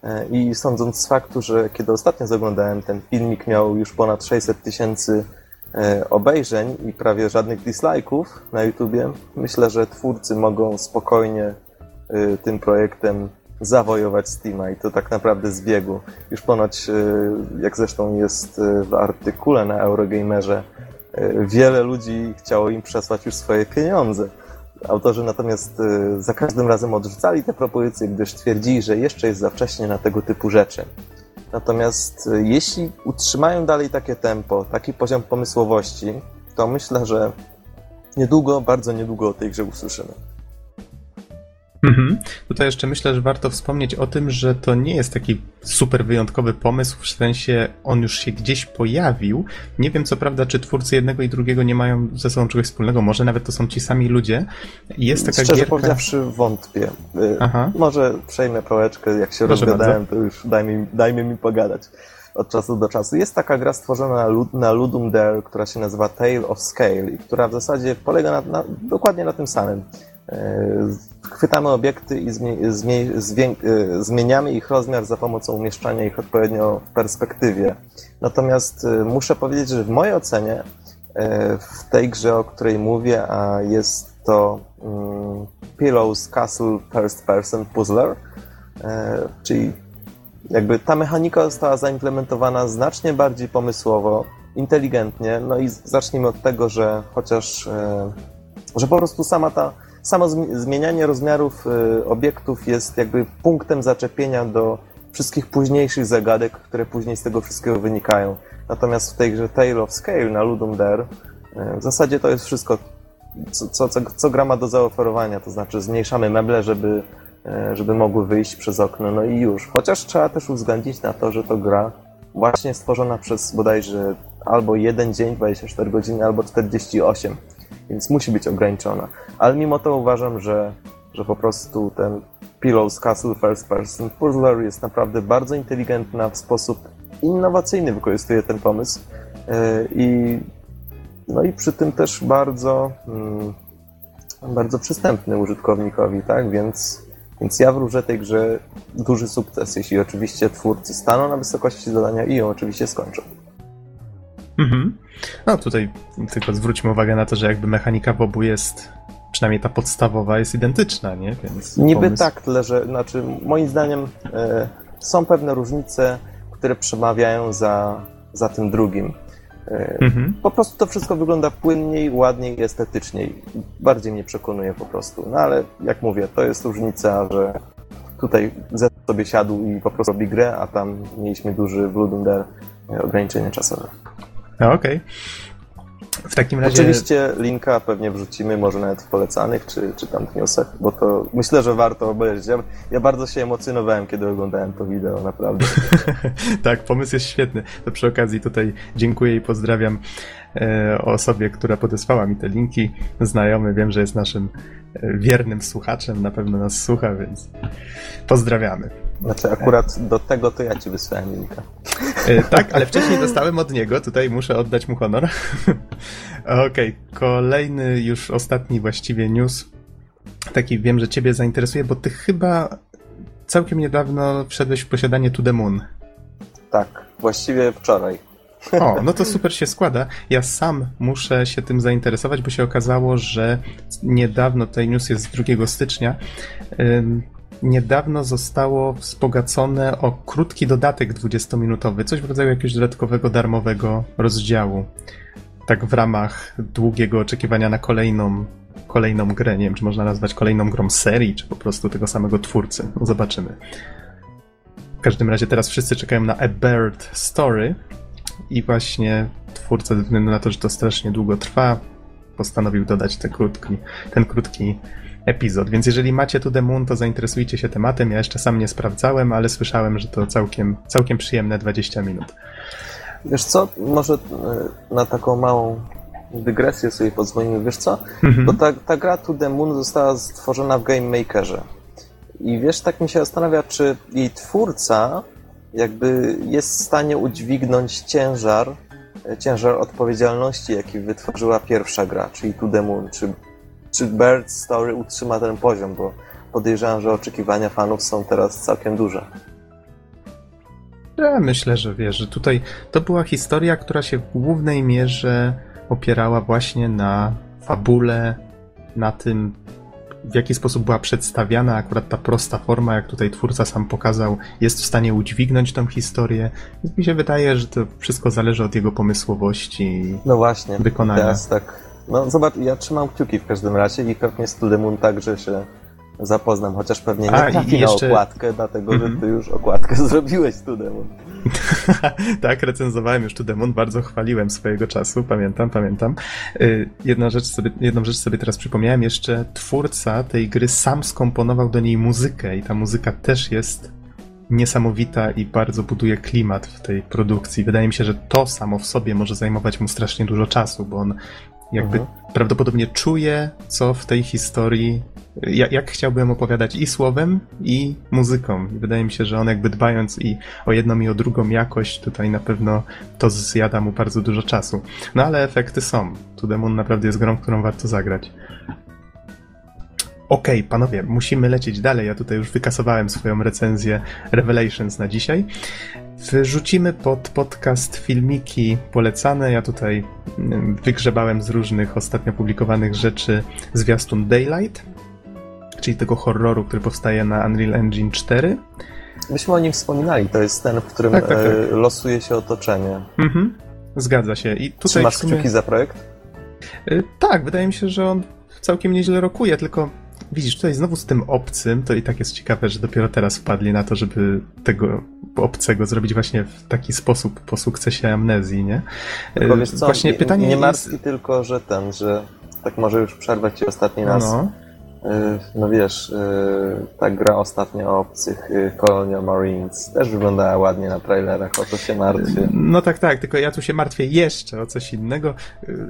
e, i sądząc z faktu, że kiedy ostatnio zaglądałem, ten filmik miał już ponad 600 tysięcy e, obejrzeń i prawie żadnych dislike'ów na YouTubie, myślę, że twórcy mogą spokojnie e, tym projektem zawojować Steama i to tak naprawdę z biegu. Już ponoć, jak zresztą jest w artykule na Eurogamerze, wiele ludzi chciało im przesłać już swoje pieniądze. Autorzy natomiast za każdym razem odrzucali te propozycje, gdyż twierdzili, że jeszcze jest za wcześnie na tego typu rzeczy. Natomiast jeśli utrzymają dalej takie tempo, taki poziom pomysłowości, to myślę, że niedługo, bardzo niedługo o tej grze usłyszymy. Mhm. Tutaj jeszcze myślę, że warto wspomnieć o tym, że to nie jest taki super wyjątkowy pomysł, w sensie on już się gdzieś pojawił. Nie wiem co prawda, czy twórcy jednego i drugiego nie mają ze sobą czegoś wspólnego, może nawet to są ci sami ludzie. Jest taka Szczerze gierka... powiedziawszy wątpię. Y, Aha. Może przejmę pałeczkę, jak się Proszę rozgadałem, bardzo. to już dajmy, dajmy mi pogadać od czasu do czasu. Jest taka gra stworzona na Ludum Dare, która się nazywa Tale of Scale i która w zasadzie polega na, na, dokładnie na tym samym. E, chwytamy obiekty i e, zmieniamy ich rozmiar za pomocą umieszczania ich odpowiednio w perspektywie. Natomiast e, muszę powiedzieć, że w mojej ocenie w tej grze, o której mówię, a jest to mm, Pillows Castle First Person Puzzler, czyli jakby ta mechanika została zaimplementowana znacznie bardziej pomysłowo, inteligentnie, no i zacznijmy od tego, że chociaż, że po prostu sama ta samo zmienianie rozmiarów y, obiektów jest jakby punktem zaczepienia do wszystkich późniejszych zagadek, które później z tego wszystkiego wynikają. Natomiast w tej grze Tale of Scale na Ludum Dare y, w zasadzie to jest wszystko, co, co, co, co gra ma do zaoferowania, to znaczy zmniejszamy meble, żeby, y, żeby mogły wyjść przez okno, no i już. Chociaż trzeba też uwzględnić na to, że to gra właśnie stworzona przez bodajże albo jeden dzień, 24 godziny, albo 48 więc musi być ograniczona. Ale mimo to uważam, że, że po prostu ten Pillows Castle First Person Puzzler jest naprawdę bardzo inteligentna, w sposób innowacyjny wykorzystuje ten pomysł e, i no i przy tym też bardzo mm, bardzo przystępny użytkownikowi, tak? Więc, więc ja wróżę tej grze duży sukces, jeśli oczywiście twórcy staną na wysokości zadania i ją oczywiście skończą. Mhm. No tutaj tylko zwróćmy uwagę na to, że jakby mechanika w obu jest, przynajmniej ta podstawowa jest identyczna, nie? Więc Niby pomysł... tak, tyle że, znaczy moim zdaniem e, są pewne różnice, które przemawiają za, za tym drugim. E, mhm. Po prostu to wszystko wygląda płynniej, ładniej, estetyczniej. Bardziej mnie przekonuje po prostu. No ale jak mówię, to jest różnica, że tutaj Z sobie siadł i po prostu robi grę, a tam mieliśmy duży Blood ograniczenie czasowe. Okej. Okay. W takim razie. Oczywiście linka pewnie wrzucimy, może nawet w polecanych, czy, czy tam w newsach, bo to myślę, że warto obejrzeć. Ja, ja bardzo się emocjonowałem, kiedy oglądałem to wideo, naprawdę. tak, pomysł jest świetny. To przy okazji tutaj dziękuję i pozdrawiam e, osobie, która podesłała mi te linki. Znajomy, wiem, że jest naszym e, wiernym słuchaczem, na pewno nas słucha, więc pozdrawiamy. Znaczy, akurat do tego to ja ci wysłałem linka. E, tak, ale wcześniej dostałem od niego, tutaj muszę oddać mu honor. Okej, okay, kolejny, już ostatni właściwie news. Taki wiem, że ciebie zainteresuje, bo ty chyba całkiem niedawno wszedłeś w posiadanie To The Moon. Tak, właściwie wczoraj. O, no to super się składa. Ja sam muszę się tym zainteresować, bo się okazało, że niedawno, tutaj news jest z 2 stycznia, niedawno zostało wzbogacone o krótki dodatek 20-minutowy, coś w rodzaju jakiegoś dodatkowego darmowego rozdziału. Tak w ramach długiego oczekiwania na kolejną, kolejną grę. Nie wiem, czy można nazwać kolejną grą serii, czy po prostu tego samego twórcy. No zobaczymy. W każdym razie teraz wszyscy czekają na A Bird Story i właśnie twórca, ze względu na to, że to strasznie długo trwa, postanowił dodać krótki, ten krótki epizod. Więc jeżeli macie tu Moon, to zainteresujcie się tematem. Ja jeszcze sam nie sprawdzałem, ale słyszałem, że to całkiem, całkiem przyjemne 20 minut. Wiesz co, może e, na taką małą dygresję sobie pozwolimy, wiesz co? Mhm. Bo ta, ta gra To The Moon została stworzona w Game Makerze. I wiesz, tak mi się zastanawia, czy jej twórca jakby jest w stanie udźwignąć ciężar, e, ciężar odpowiedzialności, jaki wytworzyła pierwsza gra, czyli To The Moon, czy czy Bird Story utrzyma ten poziom, bo podejrzewam, że oczekiwania fanów są teraz całkiem duże. Ja myślę, że wiesz, że tutaj to była historia, która się w głównej mierze opierała właśnie na fabule, na tym, w jaki sposób była przedstawiana akurat ta prosta forma, jak tutaj twórca sam pokazał, jest w stanie udźwignąć tą historię. Więc mi się wydaje, że to wszystko zależy od jego pomysłowości i No właśnie. wykonania. Teraz tak. No zobacz, ja trzymam kciuki w każdym razie i pewnie z Tudemun także się zapoznam, chociaż pewnie nie A, trafi jeszcze- na okładkę, dlatego Mhm. że ty już okładkę zrobiłeś Tudemun. tak, recenzowałem już tu Demon, bardzo chwaliłem swojego czasu, pamiętam, pamiętam. Y, Jedna rzecz sobie, jedną rzecz sobie teraz przypomniałem, jeszcze twórca tej gry sam skomponował do niej muzykę i ta muzyka też jest niesamowita i bardzo buduje klimat w tej produkcji. Wydaje mi się, że to samo w sobie może zajmować mu strasznie dużo czasu, bo on jakby Mhm. prawdopodobnie czuje, co w tej historii, jak, jak chciałbym opowiadać i słowem, i muzyką. I wydaje mi się, że on jakby dbając i o jedną i o drugą jakość, tutaj na pewno to zjada mu bardzo dużo czasu. No ale efekty są. To Demon naprawdę jest grą, którą warto zagrać. Okej, panowie, musimy lecieć dalej. Ja tutaj już wykasowałem swoją recenzję Revelations na dzisiaj. Wrzucimy pod podcast filmiki polecane. Ja tutaj mm, wygrzebałem z różnych ostatnio publikowanych rzeczy zwiastun Daylight, czyli tego horroru, który powstaje na Unreal Engine 4. Myśmy o nim wspominali, to jest ten, w którym Tak, tak, tak. e, losuje się otoczenie. Mhm. Zgadza się. I tutaj Trzymasz w sumie... kciuki za projekt? Y, Tak, wydaje mi się, że on całkiem nieźle rokuje, tylko widzisz, tutaj znowu z tym obcym, to i tak jest ciekawe, że dopiero teraz wpadli na to, żeby tego obcego zrobić właśnie w taki sposób po sukcesie amnezji, nie? Tylko Y, wiesz co, właśnie nie, pytanie nie jest... martwi tylko, że ten, że tak może już przerwać ci ostatni raz. No, E, No wiesz, e, ta gra ostatnio o obcych e, Colonial Marines też wyglądała ładnie na trailerach, o to się martwię. no tak, tak, tylko ja tu się martwię jeszcze o coś innego.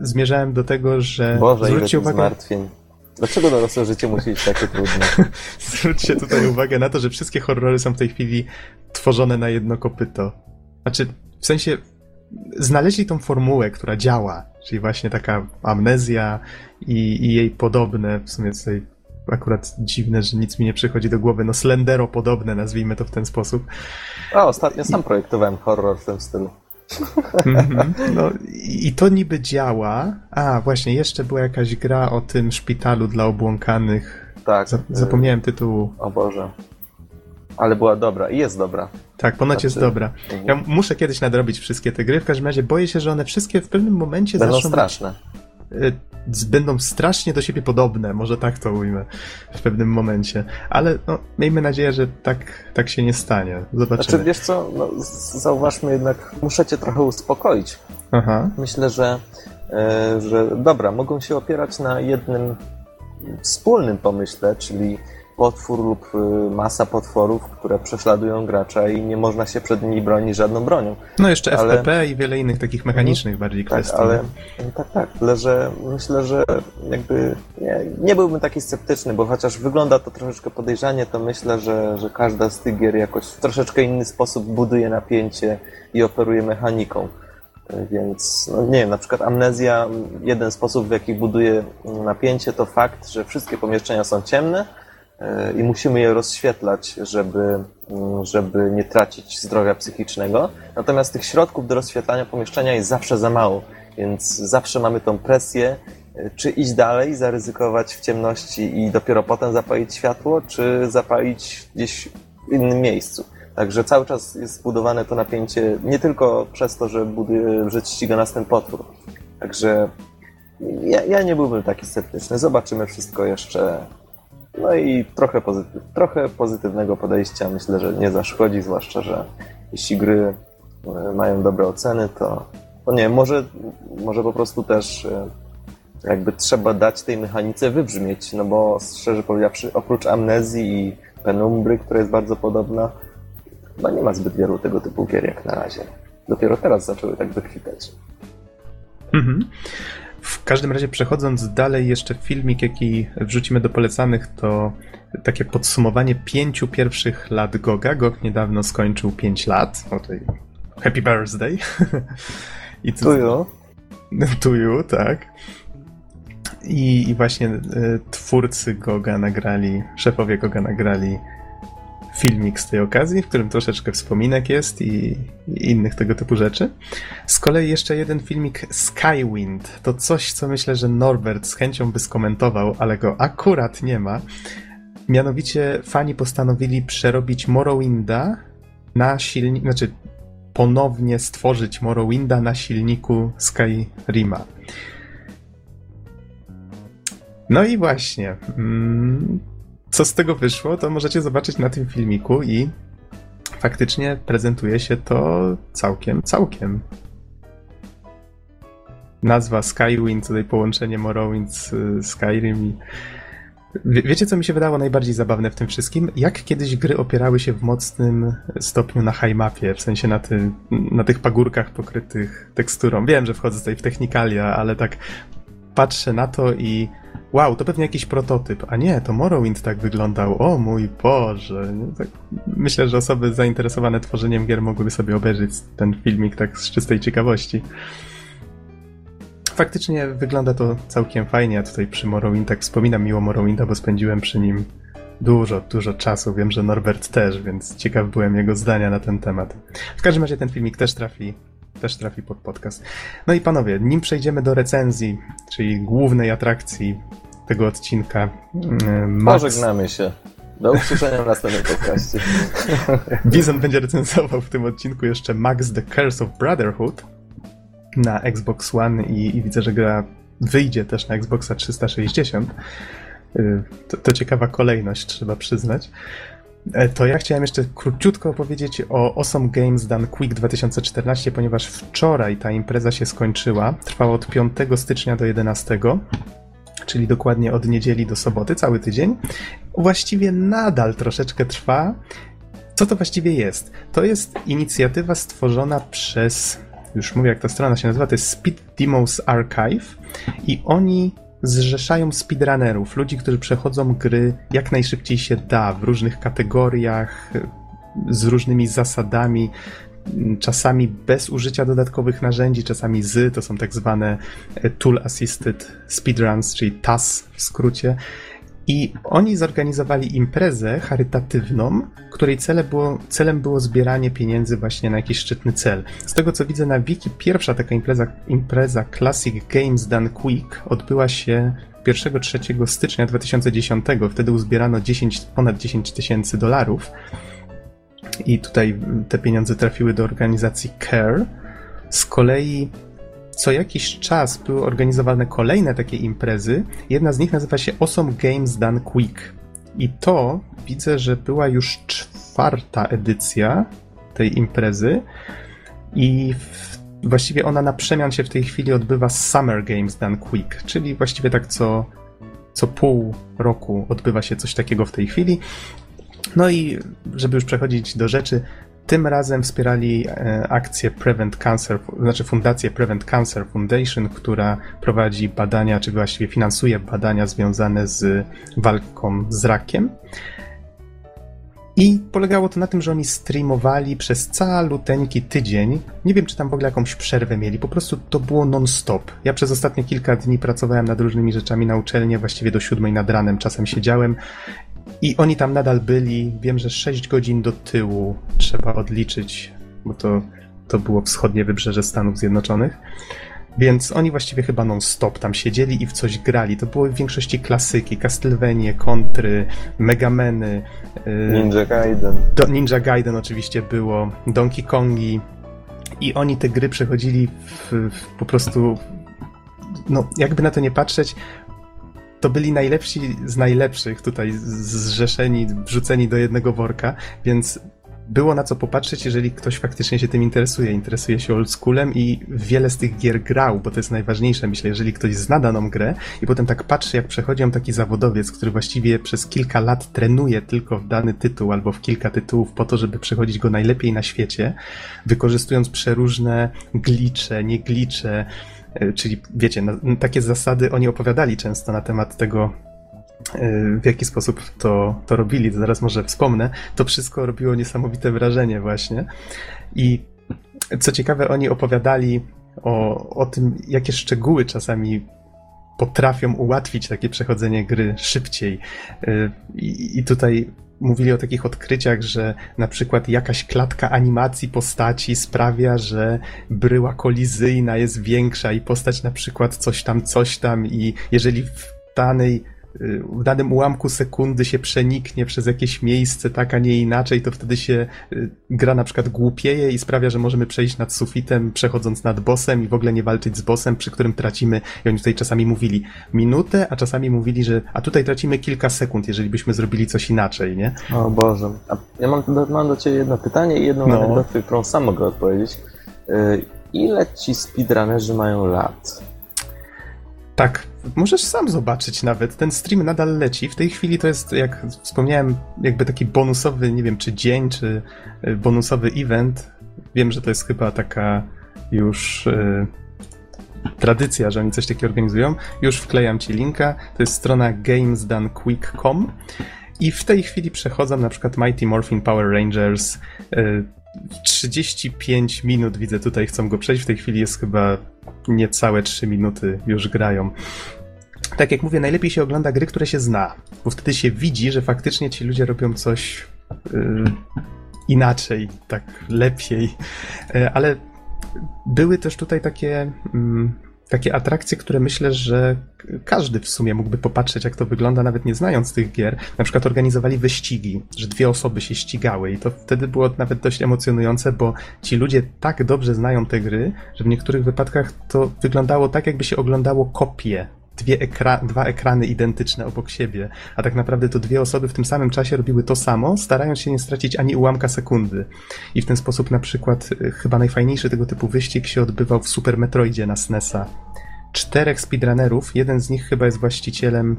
Zmierzałem do tego, że Boże, zwróćcie uwagę, zmartwień. Dlaczego dorosłe życie musi być takie trudne? zwróćcie tutaj uwagę na to, że wszystkie horrory są w tej chwili tworzone na jedno kopyto. Znaczy, w sensie znaleźli tą formułę, która działa, czyli właśnie taka amnezja i, i jej podobne, w sumie tutaj akurat dziwne, że nic mi nie przychodzi do głowy, no Slendero podobne, nazwijmy to w ten sposób. A, ostatnio sam projektowałem horror w tym stylu. Mhm. No i to niby działa. A, właśnie, jeszcze była jakaś gra o tym szpitalu dla obłąkanych. Tak. E, Zapomniałem tytułu. O Boże. Ale była dobra i jest dobra. Tak, ponoć jest Znaczy, dobra. mhm. Ja muszę kiedyś nadrobić wszystkie te gry. W każdym razie boję się, że one wszystkie w pewnym momencie Będą zaczną straszne. Być, y, będą strasznie do siebie podobne. Może tak to ujmę w pewnym momencie. Ale no, miejmy nadzieję, że tak, tak się nie stanie. Zobaczymy. Znaczy, wiesz co, no, zauważmy jednak, muszę cię trochę uspokoić. Aha. Myślę, że, e, że dobra, mogą się opierać na jednym wspólnym pomyśle, czyli potwór lub e, masa potworów, które prześladują gracza i nie można się przed nimi bronić żadną bronią. No jeszcze Ale- FPP i wiele innych takich mechanicznych bardziej Tak, kwestii. ale tak, tak, tyle, że myślę, że jakby nie, nie byłbym taki sceptyczny, bo chociaż wygląda to troszeczkę podejrzanie, to myślę, że, że każda z tych gier jakoś w troszeczkę inny sposób buduje napięcie i operuje mechaniką. Więc, no nie wiem, na przykład amnezja, jeden sposób, w jaki buduje napięcie, to fakt, że wszystkie pomieszczenia są ciemne i musimy je rozświetlać, żeby, mm, żeby nie tracić zdrowia psychicznego. Natomiast tych środków do rozświetlania pomieszczenia jest zawsze za mało, więc zawsze mamy tą presję, e, czy iść dalej, zaryzykować w ciemności i dopiero potem zapalić światło, czy zapalić gdzieś w innym miejscu. Także cały czas jest zbudowane to napięcie nie tylko przez to, że, buduje, że ściga nas ten potwór. Także ja, ja nie byłbym taki sceptyczny. Zobaczymy wszystko jeszcze. No i trochę, trochę pozytywnego podejścia myślę, że nie zaszkodzi, zwłaszcza, że jeśli gry e, mają dobre oceny, to, to nie może, może po prostu też e, jakby trzeba dać tej mechanice wybrzmieć, no bo szczerze powiedziawszy, oprócz amnezji i penumbry, która jest bardzo podobna, chyba nie ma zbyt wielu tego typu gier jak na razie. Dopiero teraz zaczęły tak wykwitać. Mhm. W każdym razie przechodząc dalej, jeszcze filmik, jaki wrzucimy do polecanych, to takie podsumowanie pięciu pierwszych lat Goga. Gog niedawno skończył pięć lat. O happy birthday. I to you, tak. I, I właśnie y, twórcy Goga nagrali, szefowie Goga nagrali filmik z tej okazji, w którym troszeczkę wspominek jest i, i, innych tego typu rzeczy. Z kolei jeszcze jeden filmik Skywind. To coś, co myślę, że Norbert z chęcią by skomentował, ale go akurat nie ma. Mianowicie fani postanowili przerobić Morrowinda na silnik, znaczy ponownie stworzyć Morrowinda na silniku Skyrima. No i właśnie. Mm, co z tego wyszło, to możecie zobaczyć na tym filmiku i faktycznie prezentuje się to całkiem, całkiem. Nazwa Skywind, tutaj połączenie Morrowind z Skyrim i Wie, wiecie, co mi się wydało najbardziej zabawne w tym wszystkim? Jak kiedyś gry opierały się w mocnym stopniu na high mapie, w sensie na, ty, na tych pagórkach pokrytych teksturą. Wiem, że wchodzę tutaj w technikalia, ale tak patrzę na to i wow, to pewnie jakiś prototyp. A nie, to Morrowind tak wyglądał. O mój Boże. Tak, myślę, że osoby zainteresowane tworzeniem gier mogłyby sobie obejrzeć ten filmik tak z czystej ciekawości. Faktycznie wygląda to całkiem fajnie. Ja tutaj przy Morrowind tak wspominam miło Morrowinda, bo spędziłem przy nim dużo, dużo czasu. Wiem, że Norbert też, więc ciekaw byłem jego zdania na ten temat. W każdym razie ten filmik też trafi też trafi pod podcast. No i panowie, nim przejdziemy do recenzji, czyli głównej atrakcji tego odcinka. Mm, Max... Pożegnamy się. Do usłyszenia w następnym podcaście. Bizon będzie recenzował w tym odcinku jeszcze Max The Curse of Brotherhood na Xbox One i, i widzę, że gra wyjdzie też na Xboxa 360. Y, to, to ciekawa kolejność, trzeba przyznać. E, to ja chciałem jeszcze króciutko opowiedzieć o Awesome Games Done Quick 2014, ponieważ wczoraj ta impreza się skończyła. Trwała od 5 stycznia do 11 czyli dokładnie od niedzieli do soboty, cały tydzień. Właściwie nadal troszeczkę trwa. Co to właściwie jest? To jest inicjatywa stworzona przez, już mówię jak ta strona się nazywa, to jest Speed Demos Archive i oni zrzeszają speedrunnerów, ludzi, którzy przechodzą gry jak najszybciej się da, w różnych kategoriach, z różnymi zasadami, czasami bez użycia dodatkowych narzędzi, czasami z, to są tak zwane e, Tool Assisted Speedruns, czyli TAS w skrócie. I oni zorganizowali imprezę charytatywną, której cele było, celem było zbieranie pieniędzy właśnie na jakiś szczytny cel. Z tego co widzę na wiki, pierwsza taka impreza, impreza Classic Games Done Quick odbyła się 1-3 stycznia 2010. Wtedy uzbierano 10, ponad 10 tysięcy dolarów. I tutaj te pieniądze trafiły do organizacji CARE. Z kolei co jakiś czas były organizowane kolejne takie imprezy. Jedna z nich nazywa się Awesome Games Done Quick. I to widzę, że była już czwarta edycja tej imprezy. I w, właściwie ona na przemian się w tej chwili odbywa Summer Games Done Quick, czyli właściwie tak co, co pół roku odbywa się coś takiego w tej chwili. No i żeby już przechodzić do rzeczy, tym razem wspierali e, akcję Prevent Cancer, znaczy fundację Prevent Cancer Foundation, która prowadzi badania, czy właściwie finansuje badania związane z walką z rakiem. I polegało to na tym, że oni streamowali przez caluteńki tydzień. Nie wiem, czy tam w ogóle jakąś przerwę mieli, po prostu to było non-stop. Ja przez ostatnie kilka dni pracowałem nad różnymi rzeczami na uczelni, właściwie do siódmej nad ranem czasem siedziałem i oni tam nadal byli. Wiem, że 6 godzin do tyłu trzeba odliczyć, bo to, to było wschodnie wybrzeże Stanów Zjednoczonych. Więc oni właściwie chyba non-stop tam siedzieli i w coś grali. To były w większości klasyki, Castlevanie, Kontry, Megameny. Yy, Ninja Gaiden. Do, Ninja Gaiden oczywiście było, Donkey Kongi. I oni te gry przechodzili w, w, po prostu no, jakby na to nie patrzeć, to byli najlepsi z najlepszych tutaj zrzeszeni, wrzuceni do jednego worka, więc było na co popatrzeć, jeżeli ktoś faktycznie się tym interesuje. Interesuje się oldschoolem i wiele z tych gier grał, bo to jest najważniejsze, myślę, jeżeli ktoś zna daną grę i potem tak patrzy, jak przechodzi ją taki zawodowiec, który właściwie przez kilka lat trenuje tylko w dany tytuł albo w kilka tytułów po to, żeby przechodzić go najlepiej na świecie, wykorzystując przeróżne glicze, nie glicze, czyli wiecie, takie zasady oni opowiadali często na temat tego, e, w jaki sposób to, to robili, to zaraz może wspomnę. To wszystko robiło niesamowite wrażenie właśnie. I co ciekawe, oni opowiadali o, o tym, jakie szczegóły czasami potrafią ułatwić takie przechodzenie gry szybciej. Y, I, I tutaj mówili o takich odkryciach, że na przykład jakaś klatka animacji postaci sprawia, że bryła kolizyjna jest większa i postać na przykład coś tam, coś tam i jeżeli w danej w danym ułamku sekundy się przeniknie przez jakieś miejsce tak, a nie inaczej, to wtedy się y, gra na przykład głupieje i sprawia, że możemy przejść nad sufitem, przechodząc nad bossem i w ogóle nie walczyć z bossem, przy którym tracimy, i oni tutaj czasami mówili minutę, a czasami mówili, że a tutaj tracimy kilka sekund, jeżeli byśmy zrobili coś inaczej, nie? O Boże. A ja mam, mam do Ciebie jedno pytanie i jedną No. anegdotę, którą sam mogę odpowiedzieć. Y, Ile ci speedrunnerzy mają lat? Tak, możesz sam zobaczyć nawet. Ten stream nadal leci. W tej chwili to jest, jak wspomniałem, jakby taki bonusowy, nie wiem, czy dzień, czy y, bonusowy event. Wiem, że to jest chyba taka już y, tradycja, że oni coś takiego organizują. Już wklejam ci linka. To jest strona gamesdonequick.com i w tej chwili przechodzą na przykład Mighty Morphin Power Rangers. y, 35 minut widzę tutaj, chcą go przejść. W tej chwili jest chyba niecałe 3 minuty już grają. Tak jak mówię, najlepiej się ogląda gry, które się zna, bo wtedy się widzi, że faktycznie ci ludzie robią coś y, inaczej, tak lepiej. Y, ale były też tutaj takie, mm, takie atrakcje, które myślę, że każdy w sumie mógłby popatrzeć, jak to wygląda, nawet nie znając tych gier. Na przykład organizowali wyścigi, że dwie osoby się ścigały i to wtedy było nawet dość emocjonujące, bo ci ludzie tak dobrze znają te gry, że w niektórych wypadkach to wyglądało tak, jakby się oglądało kopie. Dwie ekra- dwa ekrany identyczne obok siebie, a tak naprawdę to dwie osoby w tym samym czasie robiły to samo, starając się nie stracić ani ułamka sekundy. I w ten sposób na przykład y, chyba najfajniejszy tego typu wyścig się odbywał w Super Metroidzie na SNESa. Czterech speedrunnerów, jeden z nich chyba jest właścicielem,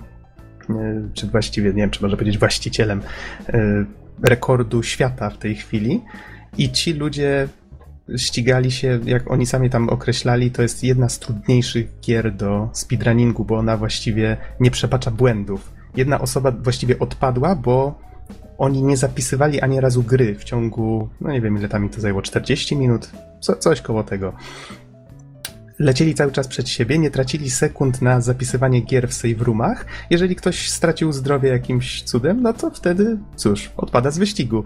y, czy właściwie, nie wiem, czy można powiedzieć właścicielem y, rekordu świata w tej chwili. I ci ludzie ścigali się, jak oni sami tam określali, to jest jedna z trudniejszych gier do speedrunningu, bo ona właściwie nie przepacza błędów. Jedna osoba właściwie odpadła, bo oni nie zapisywali ani razu gry w ciągu, no nie wiem ile tam mi to zajęło, 40 minut, co, coś koło tego. Lecieli cały czas przed siebie, nie tracili sekund na zapisywanie gier w save roomach. Jeżeli ktoś stracił zdrowie jakimś cudem, no to wtedy, cóż, odpada z wyścigu.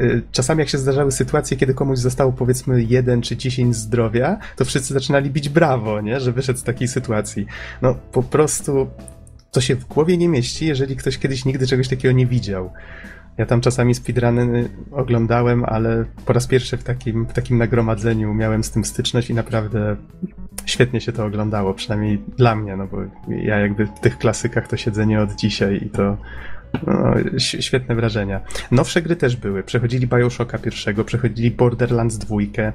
Y, Czasami jak się zdarzały sytuacje, kiedy komuś zostało powiedzmy 1 czy 10 zdrowia, to wszyscy zaczynali bić brawo, nie? że wyszedł z takiej sytuacji. No po prostu to się w głowie nie mieści, jeżeli ktoś kiedyś nigdy czegoś takiego nie widział. Ja tam czasami speedruny oglądałem, ale po raz pierwszy w takim, w takim nagromadzeniu miałem z tym styczność i naprawdę świetnie się to oglądało, przynajmniej dla mnie, no bo ja jakby w tych klasykach to siedzę nie od dzisiaj i to no, świetne wrażenia. Nowsze gry też były. Przechodzili Bioshocka pierwszego, przechodzili Borderlands dwójkę.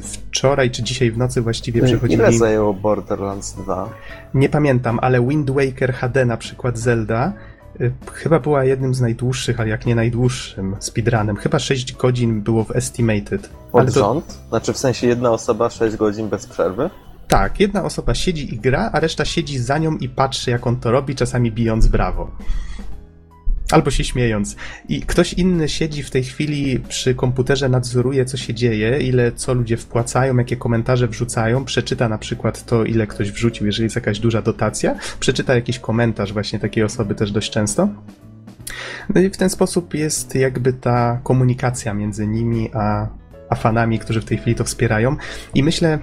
Wczoraj czy dzisiaj w nocy właściwie przechodzili... Ile zajęło Borderlands 2? Nie pamiętam, ale Wind Waker HD na przykład Zelda chyba była jednym z najdłuższych, ale jak nie najdłuższym speedrunem. Chyba 6 godzin było w Estimated. Pod Ale to, rząd? Znaczy w sensie jedna osoba 6 godzin bez przerwy? tak, jedna osoba siedzi i gra, a reszta siedzi za nią i patrzy jak on to robi, czasami bijąc brawo. Albo się śmiejąc. I ktoś inny siedzi w tej chwili przy komputerze, nadzoruje, co się dzieje, ile co ludzie wpłacają, jakie komentarze wrzucają, przeczyta na przykład to, ile ktoś wrzucił, jeżeli jest jakaś duża dotacja, przeczyta jakiś komentarz właśnie takiej osoby też dość często. No i w ten sposób jest jakby ta komunikacja między nimi a, a fanami, którzy w tej chwili to wspierają. I myślę,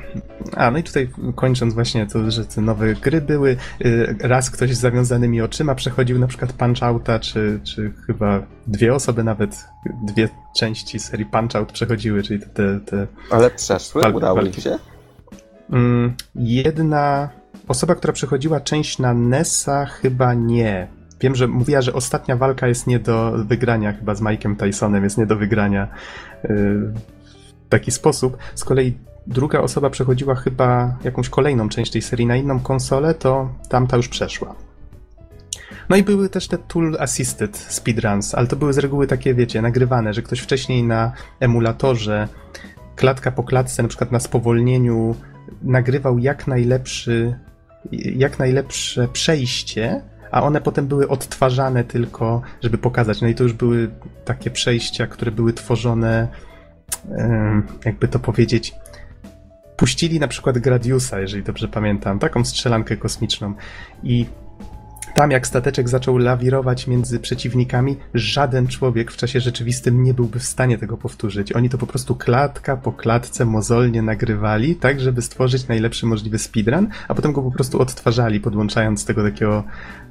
a no i tutaj kończąc właśnie to, że te nowe gry były, y, raz ktoś z zawiązanymi oczyma przechodził na przykład Punch Outa, czy, czy chyba dwie osoby nawet, dwie części serii Punch Out przechodziły, czyli te, te, te Ale przeszły? Wal- Udało walki. się? Mm, jedna osoba, która przechodziła część na NES-a, chyba nie. Wiem, że mówiła, że ostatnia walka jest nie do wygrania, chyba z Mike'em Tysonem jest nie do wygrania w taki sposób. Z kolei druga osoba przechodziła chyba jakąś kolejną część tej serii na inną konsolę, to tamta już przeszła. No i były też te tool assisted speedruns, ale to były z reguły takie, wiecie, nagrywane, że ktoś wcześniej na emulatorze klatka po klatce, na przykład na spowolnieniu, nagrywał jak najlepszy, jak najlepsze przejście, a one potem były odtwarzane tylko, żeby pokazać. No i to już były takie przejścia, które były tworzone, jakby to powiedzieć, puścili na przykład Gradiusa, jeżeli dobrze pamiętam, taką strzelankę kosmiczną i tam jak stateczek zaczął lawirować między przeciwnikami, żaden człowiek w czasie rzeczywistym nie byłby w stanie tego powtórzyć. Oni to po prostu klatka po klatce mozolnie nagrywali, tak żeby stworzyć najlepszy możliwy speedrun, a potem go po prostu odtwarzali, podłączając tego takiego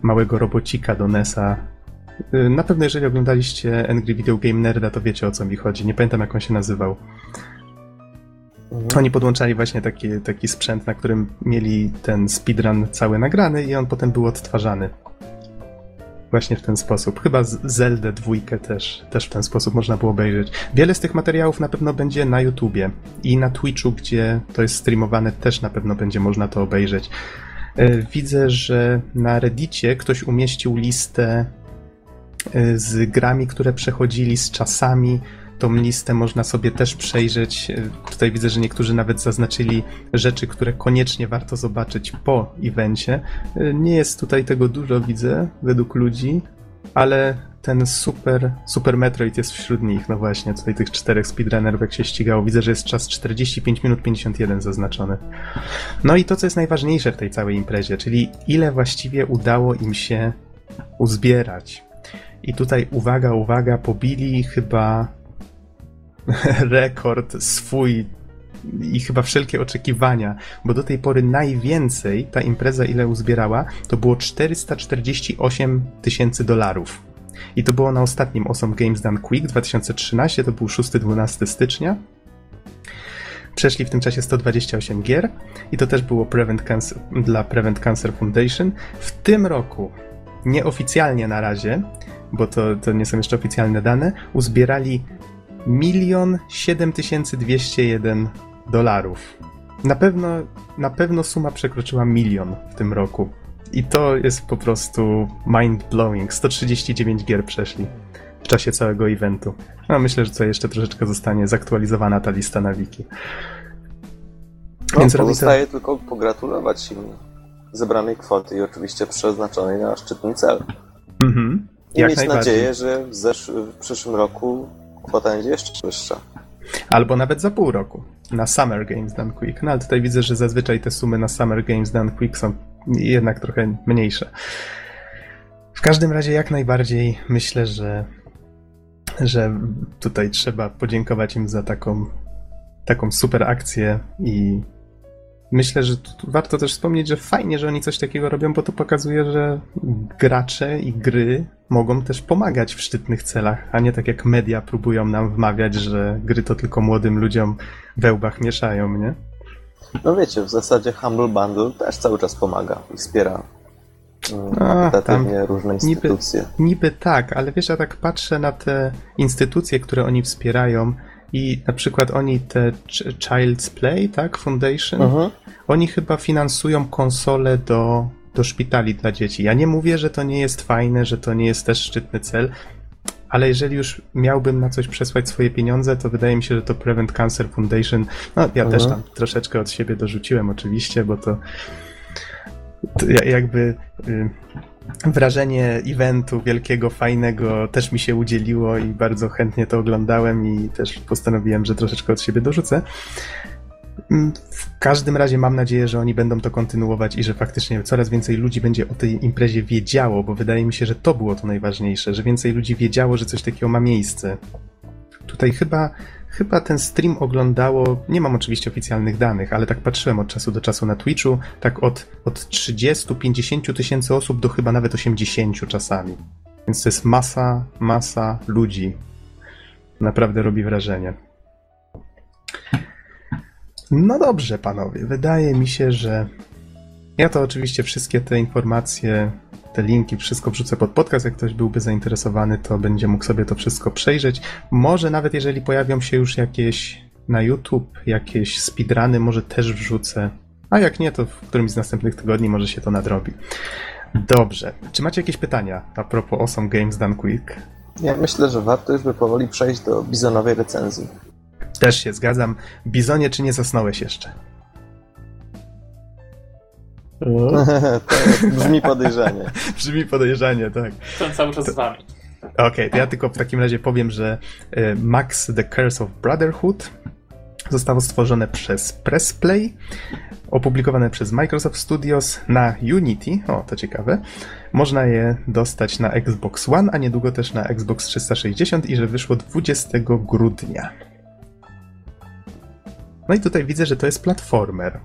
małego robocika do NESa. Y, Na pewno jeżeli oglądaliście Angry Video Game Nerda, to wiecie o co mi chodzi. Nie pamiętam jak on się nazywał. Mhm. Oni podłączali właśnie taki, taki sprzęt, na którym mieli ten speedrun cały nagrany i on potem był odtwarzany. Właśnie w ten sposób. Chyba Zelda dwójkę też, też w ten sposób można było obejrzeć. Wiele z tych materiałów na pewno będzie na YouTubie i na Twitchu, gdzie to jest streamowane, też na pewno będzie można to obejrzeć. E, Widzę, że na Reddicie ktoś umieścił listę z grami, które przechodzili z czasami. Tą listę można sobie też przejrzeć. E, Tutaj widzę, że niektórzy nawet zaznaczyli rzeczy, które koniecznie warto zobaczyć po evencie. E, Nie jest tutaj tego dużo, widzę, według ludzi, ale ten super, super Metroid jest wśród nich. No właśnie, tutaj tych czterech speedrunnerów jak się ścigało. Widzę, że jest czas 45 minut 51 zaznaczony. No i to, co jest najważniejsze w tej całej imprezie, czyli ile właściwie udało im się uzbierać. I tutaj uwaga, uwaga, pobili chyba rekord swój i chyba wszelkie oczekiwania, bo do tej pory najwięcej ta impreza, ile uzbierała, to było 448 tysięcy dolarów. I to było na ostatnim Awesome Games Done Quick 2013, to był 6-12 stycznia. Przeszli w tym czasie 128 gier i to też było Prevent Cancer, dla Prevent Cancer Foundation. W tym roku, nieoficjalnie na razie, bo to, to nie są jeszcze oficjalne dane, uzbierali milion 7201 dolarów. Na pewno, na pewno suma przekroczyła milion w tym roku. I to jest po prostu mind-blowing. 139 gier przeszli w czasie całego eventu. No myślę, że to jeszcze troszeczkę zostanie zaktualizowana ta lista na wiki. No, Więc robi to... pozostaje tylko pogratulować im zebranej kwoty i oczywiście przeznaczonej na szczytny cel. Mhm. I Jak mieć nadzieję, że w, zesz- w przyszłym roku kwota będzie jeszcze wyższa. Albo nawet za pół roku. Na Summer Games Done Quick. No ale tutaj widzę, że zazwyczaj te sumy na Summer Games Done Quick są jednak trochę mniejsze. W każdym razie jak najbardziej myślę, że, że tutaj trzeba podziękować im za taką, taką super akcję i myślę, że warto też wspomnieć, że fajnie, że oni coś takiego robią, bo to pokazuje, że gracze i gry mogą też pomagać w szczytnych celach, a nie tak jak media próbują nam wmawiać, że gry to tylko młodym ludziom we łbach mieszają, nie? No wiecie, w zasadzie Humble Bundle też cały czas pomaga i wspiera mm, charytatywnie różne niby- instytucje. Niby tak, ale wiesz, ja tak patrzę na te instytucje, które oni wspierają i na przykład oni te Ch- Child's Play, tak, Foundation, Mhm. oni chyba finansują konsole do, do szpitali dla dzieci. Ja nie mówię, że to nie jest fajne, że to nie jest też szczytny cel, ale jeżeli już miałbym na coś przesłać swoje pieniądze, to wydaje mi się, że to Prevent Cancer Foundation, no ja Mhm. też tam troszeczkę od siebie dorzuciłem oczywiście, bo to, to ja- jakby y, wrażenie eventu wielkiego, fajnego też mi się udzieliło i bardzo chętnie to oglądałem i też postanowiłem, że troszeczkę od siebie dorzucę. Mm, W każdym razie mam nadzieję, że oni będą to kontynuować i że faktycznie coraz więcej ludzi będzie o tej imprezie wiedziało, bo wydaje mi się, że to było to najważniejsze, że więcej ludzi wiedziało, że coś takiego ma miejsce. Tutaj chyba, chyba ten stream oglądało, nie mam oczywiście oficjalnych danych, ale tak patrzyłem od czasu do czasu na Twitchu, tak od, od 30-50 tysięcy osób do chyba nawet 80 czasami. Więc to jest masa, masa ludzi. Naprawdę robi wrażenie. No dobrze, panowie. Wydaje mi się, że ja to oczywiście wszystkie te informacje, te linki, wszystko wrzucę pod podcast. Jak ktoś byłby zainteresowany, to będzie mógł sobie to wszystko przejrzeć. Może nawet jeżeli pojawią się już jakieś na YouTube, jakieś speedruny, może też wrzucę. A jak nie, to w którymś z następnych tygodni może się to nadrobi. Dobrze. Czy macie jakieś pytania a propos Awesome Games Done Quick? Ja myślę, że warto już by powoli przejść do bizonowej recenzji. Też się zgadzam. Bizonie, czy nie zasnąłeś jeszcze? to brzmi podejrzanie. Brzmi podejrzanie, tak. Jestem cały czas z wami. Okej, to ja tylko w takim razie powiem, że e, Max The Curse of Brotherhood Zostało stworzone przez Pressplay, opublikowane przez Microsoft Studios na Unity. O, to ciekawe. Można je dostać na Xbox One, a niedługo też na Xbox 360 i że wyszło 20 grudnia. No i tutaj widzę, że to jest platformer.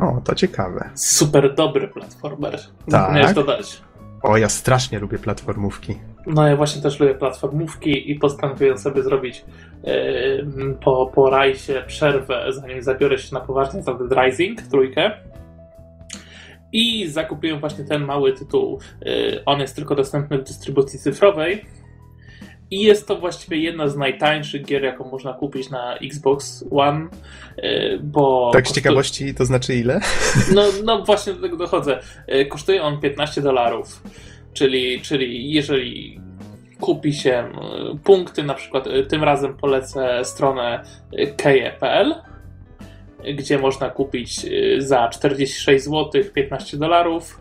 O, to ciekawe. Super dobry platformer. Tak. Zapomniałeś dodać. O, ja strasznie lubię platformówki. No ja właśnie też lubię platformówki i postanowiłem sobie zrobić yy, po, po rajsie przerwę, zanim zabiorę się na poważnie za Dead Rising trójkę. I zakupiłem właśnie ten mały tytuł. Yy, on jest tylko dostępny w dystrybucji cyfrowej. I jest to właściwie jedna z najtańszych gier, jaką można kupić na Xbox One, yy, bo... Tak z kosztu- ciekawości, to znaczy ile? no, no właśnie do tego dochodzę. E, Kosztuje on 15 dolarów, czyli, czyli jeżeli kupi się e, punkty, na przykład e, tym razem polecę stronę e, keje.pl, e, gdzie można kupić e, za 46 zł 15 dolarów,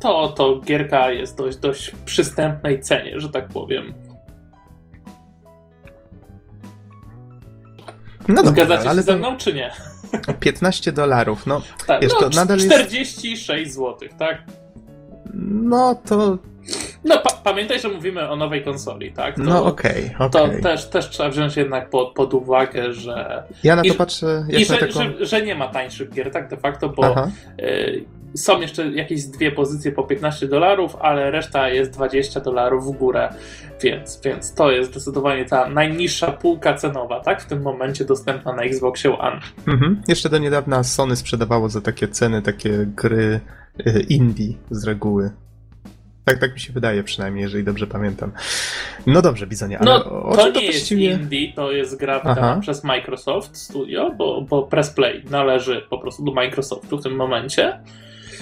to, to gierka jest dość, dość przystępnej cenie, że tak powiem. No dobra, Zgadzacie ale się ze to mną, czy nie? 15 dolarów, no, Tak, Wiesz, no, to nadal jest- 46 zł, tak? no to, No, pa pamiętaj, że mówimy o nowej konsoli, tak? To, no okej, To okej. też, też trzeba wziąć jednak pod, pod uwagę, że, Ja na i- to patrzę i jak na że, taką... że, że nie ma tańszych gier, tak de facto, bo y, są jeszcze jakieś dwie pozycje po 15 dolarów, ale reszta jest 20 dolarów w górę, więc, więc to jest zdecydowanie ta najniższa półka cenowa, tak? W tym momencie dostępna na Xboxie One. Mhm. Jeszcze do niedawna Sony sprzedawało za takie ceny takie gry y, indie z reguły. Tak, tak mi się wydaje przynajmniej, jeżeli dobrze pamiętam. No dobrze, Bizonie, ale No, to to nie jest właściwie... indie, to jest gra wydana przez Microsoft Studio, bo, bo Press Play należy po prostu do Microsoftu w tym momencie.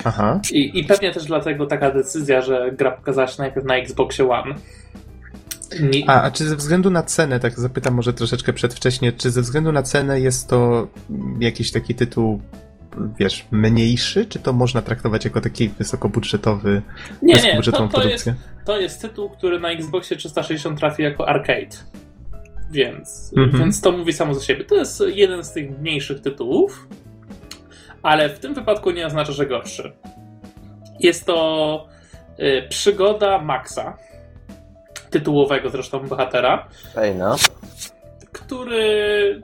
Aha. I, I pewnie też dlatego taka decyzja, że gra pokazała się najpierw na Xboxie One. Nie, A, a czy ze względu na cenę, tak zapytam może troszeczkę przedwcześnie, czy ze względu na cenę jest to jakiś taki tytuł, wiesz, mniejszy, czy to można traktować jako taki wysokobudżetowy, nie, nie to, wysokobudżetową to, jest, produkcję? to jest tytuł, który na Xboxie 360 trafi jako arcade. Więc, Mhm. więc to mówi samo za siebie. To jest jeden z tych mniejszych tytułów, ale w tym wypadku nie oznacza, że gorszy. Jest to y, przygoda Maxa, tytułowego zresztą bohatera, Ejna. który.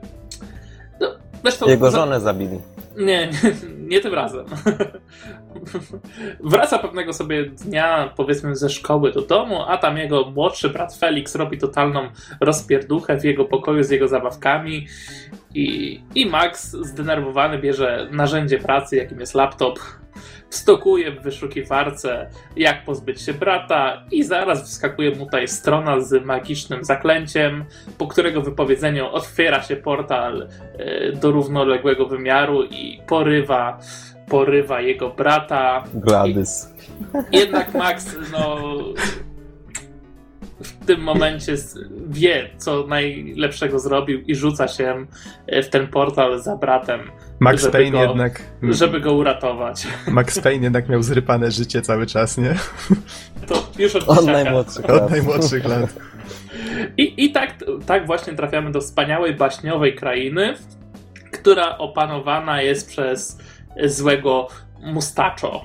No, zresztą Jego żonę zabili. Nie, nie, nie tym razem. Wraca pewnego sobie dnia, powiedzmy, ze szkoły do domu, a tam jego młodszy brat Felix robi totalną rozpierduchę w jego pokoju z jego zabawkami. I, I Max, zdenerwowany, bierze narzędzie pracy, jakim jest laptop, wstokuje w wyszukiwarce, jak pozbyć się brata, i zaraz wskakuje mu tutaj strona z magicznym zaklęciem, po którego wypowiedzeniu otwiera się portal e, do równoległego wymiaru i porywa, porywa jego brata. Gladys. Jednak Max, no. W tym momencie wie, co najlepszego zrobił i rzuca się w ten portal za bratem, Max żeby Payne go- jednak... żeby go uratować. Max Payne jednak miał zrypane życie cały czas, nie? To już od Od najmłodszych Od lat. najmłodszych lat. I, I tak, tak właśnie trafiamy do wspaniałej, baśniowej krainy, która opanowana jest przez złego Mustaczo.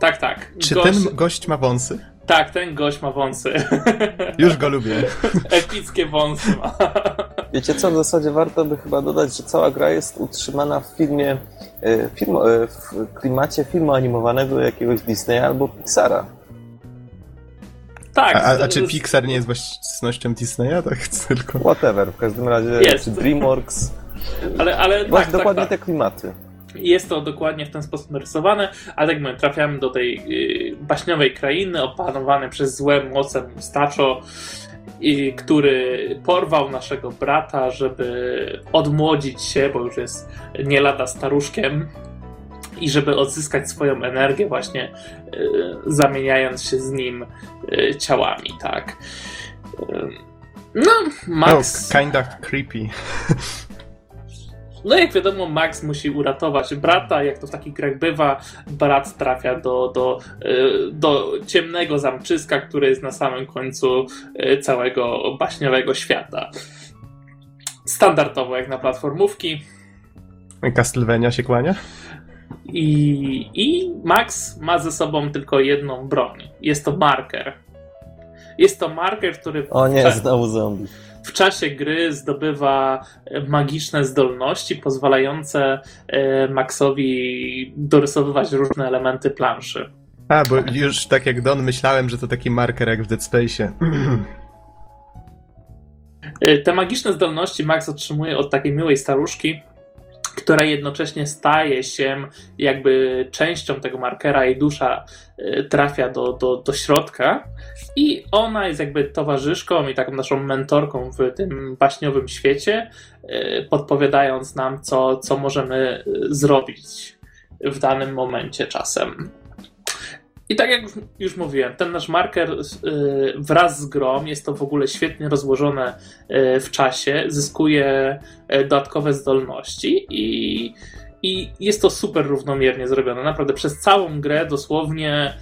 Tak, tak. Czy Gość, ten gość ma wąsy? Tak, ten gość ma wąsy. Już go lubię. Epickie wąsy ma. Wiecie co, w zasadzie warto by chyba dodać, że cała gra jest utrzymana w filmie, e, film, e, w klimacie filmu animowanego jakiegoś Disneya albo Pixara. Tak. A, a, czy Pixar nie jest własnością Disneya? Tak tylko. Whatever, w każdym razie, Jest. czy DreamWorks, Ale, ale właśnie tak, tak, dokładnie tak. te klimaty. Jest to dokładnie w ten sposób narysowane, ale tak mówię, trafiamy do tej y, baśniowej krainy opanowanej przez złe moce Mustaczo, i, który porwał naszego brata, żeby odmłodzić się, bo już jest nie lada staruszkiem i żeby odzyskać swoją energię właśnie y, zamieniając się z nim y, ciałami, tak. Y, no, Max... Oh, kinda creepy. No jak wiadomo, Max musi uratować brata, jak to w takich grach bywa, brat trafia do, do, y, do ciemnego zamczyska, które jest na samym końcu y, całego baśniowego świata. standardowo jak na platformówki. Castlevania się kłania? I, I Max ma ze sobą tylko jedną broń. Jest to marker. Jest to marker, który. O nie, znowu zombie. W czasie gry zdobywa magiczne zdolności pozwalające e, Maxowi dorysowywać różne elementy planszy. A, bo już tak jak Don myślałem, że to taki marker jak w Dead Space. E, te magiczne zdolności Max otrzymuje od takiej miłej staruszki, która jednocześnie staje się jakby częścią tego markera, jej dusza trafia do, do, do środka i ona jest jakby towarzyszką i taką naszą mentorką w tym baśniowym świecie, e, podpowiadając nam, co, co możemy zrobić w danym momencie czasem. I tak jak już mówiłem, ten nasz marker y, wraz z grom jest to w ogóle świetnie rozłożone y, w czasie, zyskuje y, dodatkowe zdolności i, i jest to super równomiernie zrobione. Naprawdę przez całą grę, dosłownie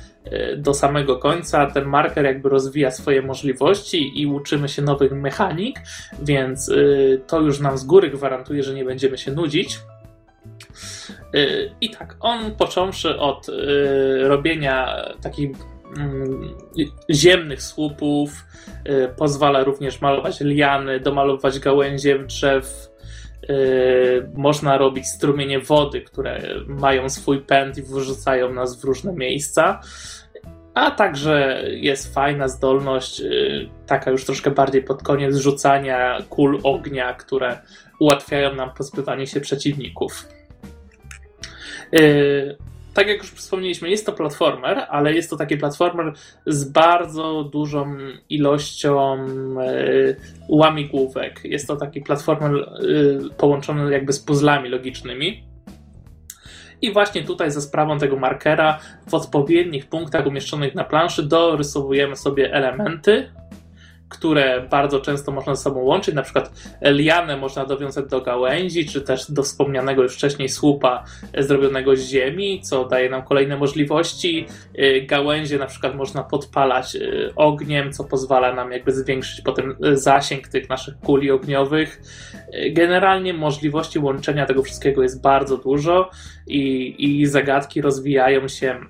do samego końca, ten marker jakby rozwija swoje możliwości i uczymy się nowych mechanik, więc to już nam z góry gwarantuje, że nie będziemy się nudzić. Y, I tak, on począwszy od robienia takich mm, ziemnych słupów, pozwala również malować liany, domalować gałęzie drzew. Można robić strumienie wody, które mają swój pęd i wyrzucają nas w różne miejsca. A także jest fajna zdolność, taka już troszkę bardziej pod koniec, rzucania kul ognia, które ułatwiają nam pozbywanie się przeciwników. Tak jak już wspomnieliśmy, jest to platformer, ale jest to taki platformer z bardzo dużą ilością yy, łamigłówek. Jest to taki platformer yy, połączony jakby z puzzlami logicznymi. I właśnie tutaj za sprawą tego markera w odpowiednich punktach umieszczonych na planszy dorysowujemy sobie elementy, które bardzo często można ze sobą łączyć, na przykład lianę można dowiązać do gałęzi, czy też do wspomnianego już wcześniej słupa zrobionego z ziemi, co daje nam kolejne możliwości. Y, gałęzie na przykład można podpalać y, ogniem, co pozwala nam jakby zwiększyć potem zasięg tych naszych kuli ogniowych. Y, generalnie możliwości łączenia tego wszystkiego jest bardzo dużo i, i zagadki rozwijają się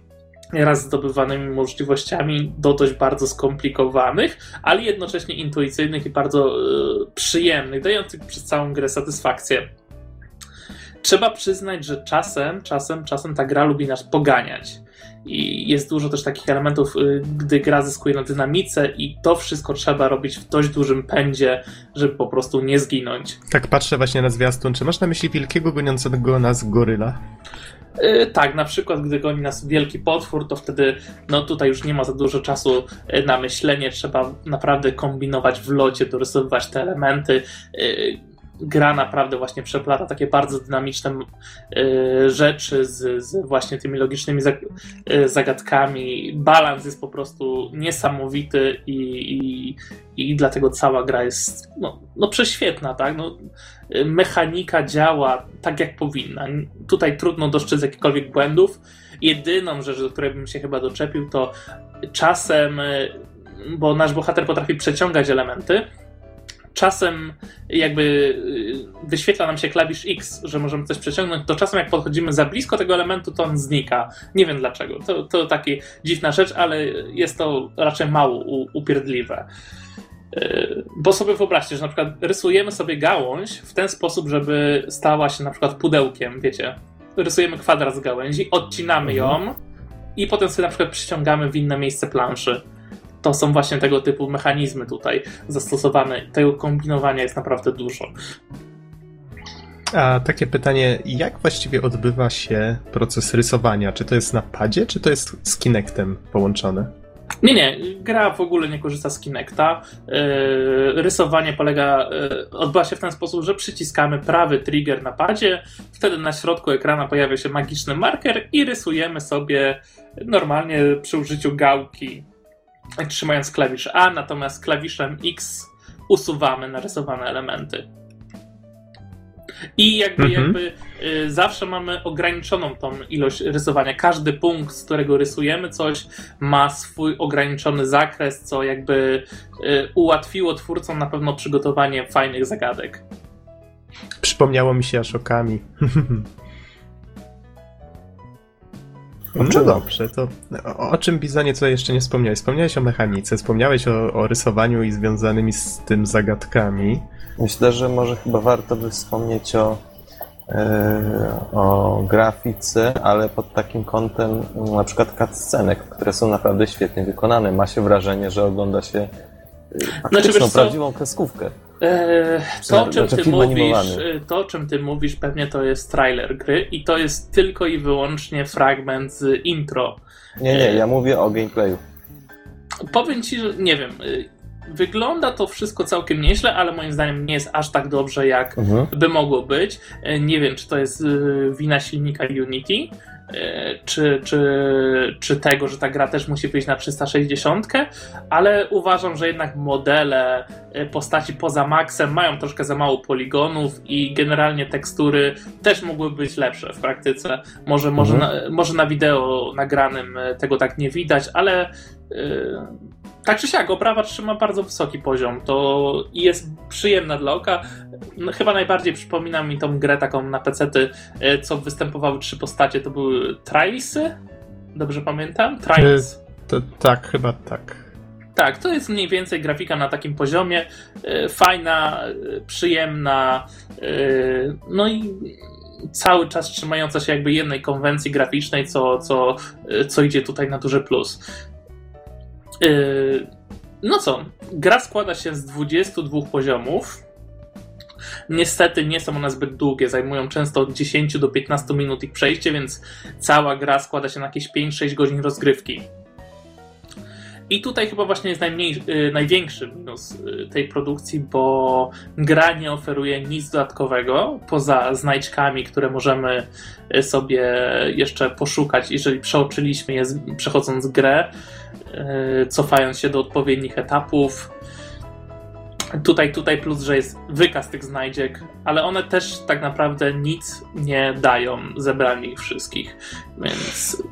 raz zdobywanymi możliwościami do dość bardzo skomplikowanych, ale jednocześnie intuicyjnych i bardzo y, przyjemnych, dających przez całą grę satysfakcję. Trzeba przyznać, że czasem, czasem, czasem ta gra lubi nas poganiać. I jest dużo też takich elementów, y, gdy gra zyskuje na dynamice, i to wszystko trzeba robić w dość dużym pędzie, żeby po prostu nie zginąć. Tak patrzę właśnie na zwiastun. Czy masz na myśli wielkiego goniącego nas goryla? Yy, tak, na przykład gdy goni nas wielki potwór, to wtedy no tutaj już nie ma za dużo czasu y, na myślenie, trzeba naprawdę kombinować w locie, dorysowywać te elementy. Gra naprawdę właśnie przeplata takie bardzo dynamiczne y, rzeczy z, z, właśnie tymi logicznymi y, zagadkami. Balans jest po prostu niesamowity i, i, i dlatego cała gra jest no, no prześwietna, tak? No, mechanika działa tak jak powinna. Tutaj trudno dostrzec jakichkolwiek błędów. Jedyną rzecz, do której bym się chyba doczepił, to czasem, y, bo nasz bohater potrafi przeciągać elementy, czasem jakby y, wyświetla nam się klawisz X, że możemy coś przeciągnąć, to czasem jak podchodzimy za blisko tego elementu, to on znika. Nie wiem dlaczego. To, to taka dziwna rzecz, ale jest to raczej mało upierdliwe. Y, bo sobie wyobraźcie, że na przykład rysujemy sobie gałąź w ten sposób, żeby stała się na przykład pudełkiem, wiecie. Rysujemy kwadrat z gałęzi, odcinamy mhm. ją i potem sobie na przykład przyciągamy w inne miejsce planszy to są właśnie tego typu mechanizmy tutaj zastosowane. Tego kombinowania jest naprawdę dużo. A takie pytanie, jak właściwie odbywa się proces rysowania? Czy to jest na padzie, czy to jest z Kinectem połączone? Nie, nie, gra w ogóle nie korzysta z Kinecta. Yy, rysowanie polega, yy, odbywa się w ten sposób, że przyciskamy prawy trigger na padzie, wtedy na środku ekrana pojawia się magiczny marker i rysujemy sobie normalnie przy użyciu gałki trzymając klawisz A, natomiast klawiszem X usuwamy narysowane elementy. I jakby, mhm. jakby y, zawsze mamy ograniczoną tą ilość rysowania. Każdy punkt, z którego rysujemy coś, ma swój ograniczony zakres, co jakby y, ułatwiło twórcom na pewno przygotowanie fajnych zagadek. Przypomniało mi się Ashokami. No dobrze, to o, czym Bizonie co jeszcze nie wspomniałeś? Wspomniałeś o mechanice, wspomniałeś o, o rysowaniu i związanymi z tym zagadkami. Myślę, że może chyba warto by wspomnieć o, e, o grafice, ale pod takim kątem na przykład cutscenek, które są naprawdę świetnie wykonane. Ma się wrażenie, że ogląda się e, faktyczną, wiesz co? prawdziwą kreskówkę. Eee, to, o czym ty mówisz, e, to, czym ty mówisz, pewnie to jest trailer gry i to jest tylko i wyłącznie fragment z intro. Nie, nie, ja mówię o gameplayu. Powiem ci, że nie wiem. Wygląda to wszystko całkiem nieźle, ale moim zdaniem nie jest aż tak dobrze, jak Mhm. by mogło być. E, Nie wiem, czy to jest wina silnika Unity, e, czy, czy, czy tego, że ta gra też musi wyjść na 360, ale uważam, że jednak modele e, postaci poza Maxem mają troszkę za mało poligonów i generalnie tekstury też mogłyby być lepsze w praktyce. Może, może, Mhm. na, może na wideo nagranym e, tego tak nie widać, ale e, tak czy siak, oprawa trzyma bardzo wysoki poziom. To i jest przyjemna dla oka. No, chyba najbardziej przypomina mi tą grę taką na pecety, e, co występowały trzy postacie. To były Trailsy? Dobrze pamiętam? Trails. To, tak, chyba tak. Tak, to jest mniej więcej grafika na takim poziomie. Fajna, przyjemna, no i cały czas trzymająca się jakby jednej konwencji graficznej, co, co, co idzie tutaj na duży plus. E, No co, gra składa się z 22 poziomów. Niestety nie są one zbyt długie, zajmują często od 10 do 15 minut ich przejście, więc cała gra składa się na jakieś 5-6 godzin rozgrywki. I tutaj chyba właśnie jest najmniej, y, największy minus y, tej produkcji, bo gra nie oferuje nic dodatkowego poza znajdźkami, które możemy sobie jeszcze poszukać, jeżeli przeoczyliśmy je przechodząc grę, cofając się do odpowiednich etapów. Tutaj, tutaj plus, że jest wykaz tych znajdziek, ale one też tak naprawdę nic nie dają, zebranie ich wszystkich, więc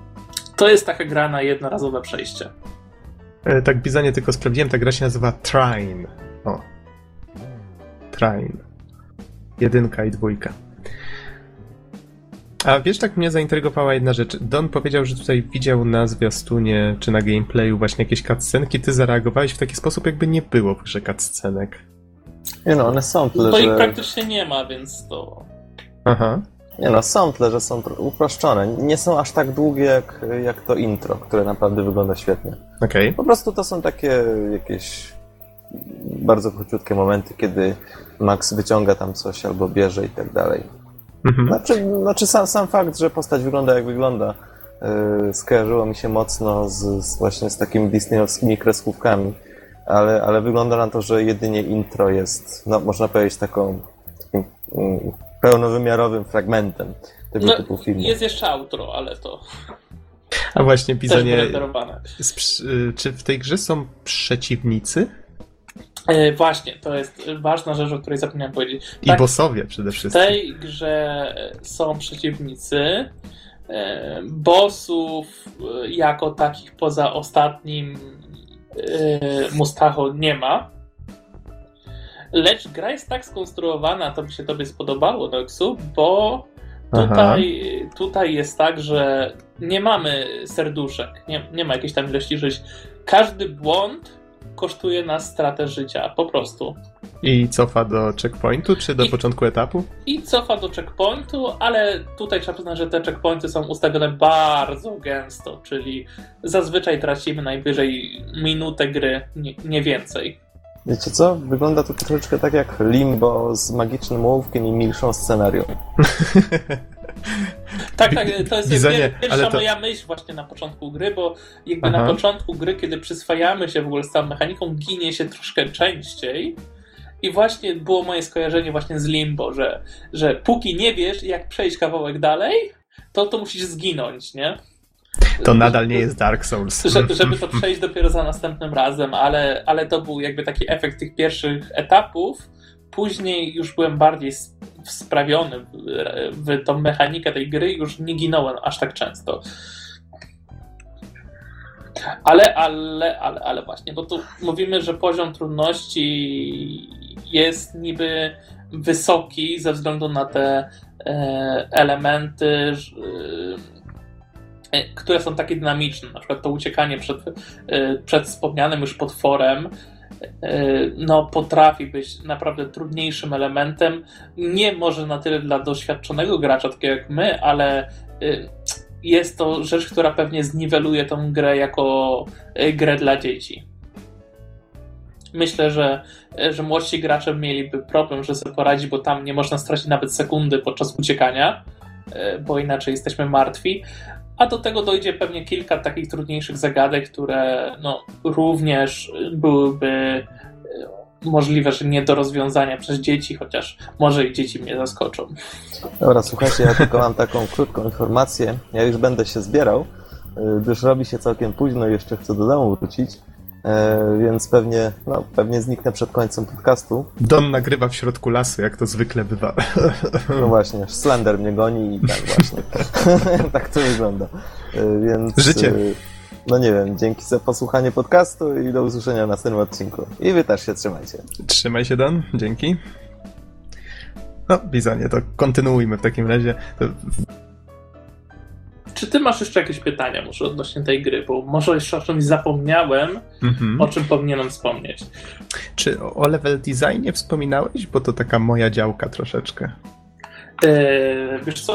to jest taka gra na jednorazowe przejście. E, Tak, Bizonie tylko sprawdziłem, ta gra się nazywa Trine. O. Trine. Jedynka i dwójka. A wiesz, tak mnie zaintrygowała jedna rzecz. Don powiedział, że tutaj widział na zwiastunie czy na gameplayu właśnie jakieś cutscenki. Ty zareagowałeś w taki sposób, jakby nie było w grze cutscenek. Nie no, one są tyle, To ich że... praktycznie nie ma, więc to. Aha. Nie no, są tyle, że są uproszczone. Nie są aż tak długie jak, jak to intro, które naprawdę wygląda świetnie. Okej. Po prostu to są takie jakieś bardzo króciutkie momenty, kiedy Max wyciąga tam coś albo bierze i tak dalej. Mhm. Znaczy, znaczy sam, sam fakt, że postać wygląda jak wygląda, yy, skojarzyło mi się mocno z, z właśnie z takimi disneyowskimi kreskówkami, ale, ale wygląda na to, że jedynie intro jest, no można powiedzieć, taką takim mm, pełnowymiarowym fragmentem tego No, typu filmu. jest jeszcze outro, ale to A właśnie, sprz- y, czy w tej grze są przeciwnicy? E, właśnie, to jest ważna rzecz, o której zapomniałem powiedzieć. I Tak, bossowie przede w wszystkim. tej grze są przeciwnicy. E, bossów e, jako takich poza ostatnim Mustacho nie ma. Lecz gra jest tak skonstruowana, to by się tobie spodobało, Noxu, bo Tutaj, tutaj jest tak, że nie mamy serduszek, nie, nie ma jakiejś tam ilości żyć. Każdy błąd kosztuje nas stratę życia, po prostu. I cofa do checkpointu, czy do I- początku etapu? I cofa do checkpointu, ale tutaj trzeba przyznać, że te checkpointy są ustawione bardzo gęsto, czyli zazwyczaj tracimy najwyżej minutę gry, nie, nie więcej. Wiecie co? Wygląda to troszeczkę tak jak Limbo z magicznym ołówkiem i milszą scenarią. Tak, tak, to jest Bizonie, pierwsza to- moja myśl właśnie na początku gry, bo jakby na Aha. początku gry, kiedy przyswajamy się w ogóle z tą mechaniką, ginie się troszkę częściej. I właśnie było moje skojarzenie właśnie z Limbo, że, że póki nie wiesz, jak przejść kawałek dalej, to to musisz zginąć, nie? To nadal nie jest Dark Souls. Że, żeby to przejść dopiero za następnym razem, ale, ale to był jakby taki efekt tych pierwszych etapów. Później już byłem bardziej s- sprawiony w, tą mechanikę tej gry i już nie ginąłem aż tak często. Ale, ale, ale, ale właśnie, bo tu mówimy, że poziom trudności jest niby wysoki ze względu na te elementy, które są takie dynamiczne. Na przykład to uciekanie przed, przed wspomnianym już potworem no, potrafi być naprawdę trudniejszym elementem. Nie może na tyle dla doświadczonego gracza, takiego jak my, ale jest to rzecz, która pewnie zniweluje tą grę jako grę dla dzieci. Myślę, że, że młodsi gracze mieliby problem, że sobie poradzi, bo tam nie można stracić nawet sekundy podczas uciekania, bo inaczej jesteśmy martwi. A do tego dojdzie pewnie kilka takich trudniejszych zagadek, które no, również byłyby e, możliwe, że nie do rozwiązania przez dzieci, chociaż może i dzieci mnie zaskoczą. Dobra, słuchajcie, ja tylko mam taką krótką informację. Ja już będę się zbierał, e, gdyż robi się całkiem późno i jeszcze chcę do domu wrócić. E, więc pewnie, no, pewnie zniknę przed końcem podcastu. Don nagrywa w środku lasu, jak to zwykle bywa. No właśnie, Slender mnie goni i tak właśnie. tak to wygląda. E, więc, Życie. E, no nie wiem, dzięki za posłuchanie podcastu i do usłyszenia w następnym odcinku. I wy też się trzymajcie. Trzymaj się, Don. Dzięki. No, Bizonie, to kontynuujmy w takim razie. Czy ty masz jeszcze jakieś pytania może odnośnie tej gry? Bo może jeszcze o czymś zapomniałem, mm-hmm. o czym powinienem wspomnieć. Czy o level designie wspominałeś? Bo to taka moja działka troszeczkę. Eee, wiesz co,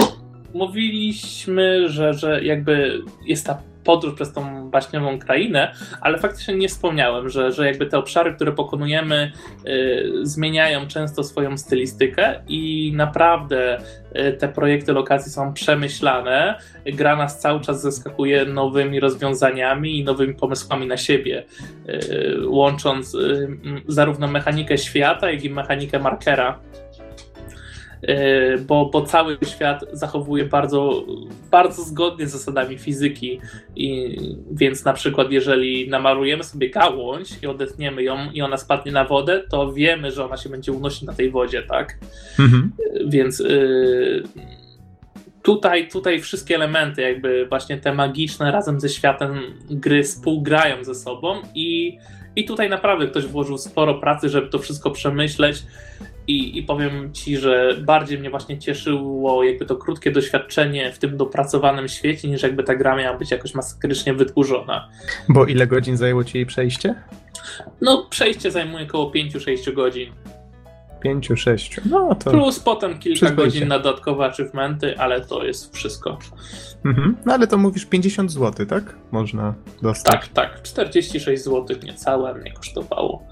mówiliśmy, że, że jakby jest ta podróż przez tą baśniową krainę, ale faktycznie nie wspomniałem, że, że jakby te obszary, które pokonujemy, y, zmieniają często swoją stylistykę i naprawdę y, te projekty lokacji są przemyślane. Gra nas cały czas zaskakuje nowymi rozwiązaniami i nowymi pomysłami na siebie, y, łącząc zarówno mechanikę świata, jak i mechanikę markera bo, bo cały świat zachowuje bardzo, bardzo zgodnie z zasadami fizyki. I, więc na przykład, jeżeli namalujemy sobie gałąź i odetniemy ją i ona spadnie na wodę, to wiemy, że ona się będzie unosić na tej wodzie, tak? Mhm. Więc y, tutaj, tutaj wszystkie elementy, jakby właśnie te magiczne razem ze światem gry współgrają ze sobą i, i tutaj naprawdę ktoś włożył sporo pracy, żeby to wszystko przemyśleć i, I powiem ci, że bardziej mnie właśnie cieszyło jakby to krótkie doświadczenie w tym dopracowanym świecie, niż jakby ta gra miała być jakoś masakrycznie wydłużona. Bo ile godzin zajęło ci jej przejście? No, przejście zajmuje około 5-6 godzin. 5-6. No to. Plus potem kilka godzin na dodatkowe achievementy, ale to jest wszystko. Mhm. No ale to mówisz 50 zł, tak? Można dostać. Tak, tak. 46 zł niecałe mnie kosztowało.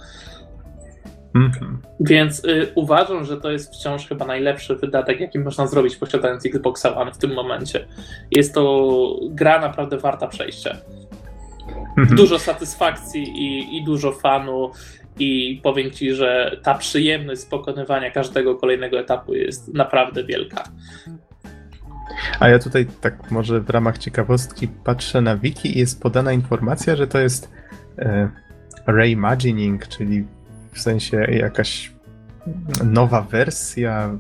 Mhm. Więc y, uważam, że to jest wciąż chyba najlepszy wydatek, jaki można zrobić posiadając Xboxa One w tym momencie. Jest to gra naprawdę warta przejścia. Mhm. Dużo satysfakcji i, i dużo fanu i powiem Ci, że ta przyjemność z pokonywania każdego kolejnego etapu jest naprawdę wielka. A ja tutaj tak może w ramach ciekawostki patrzę na wiki i jest podana informacja, że to jest e, reimagining, czyli w sensie jakaś nowa wersja,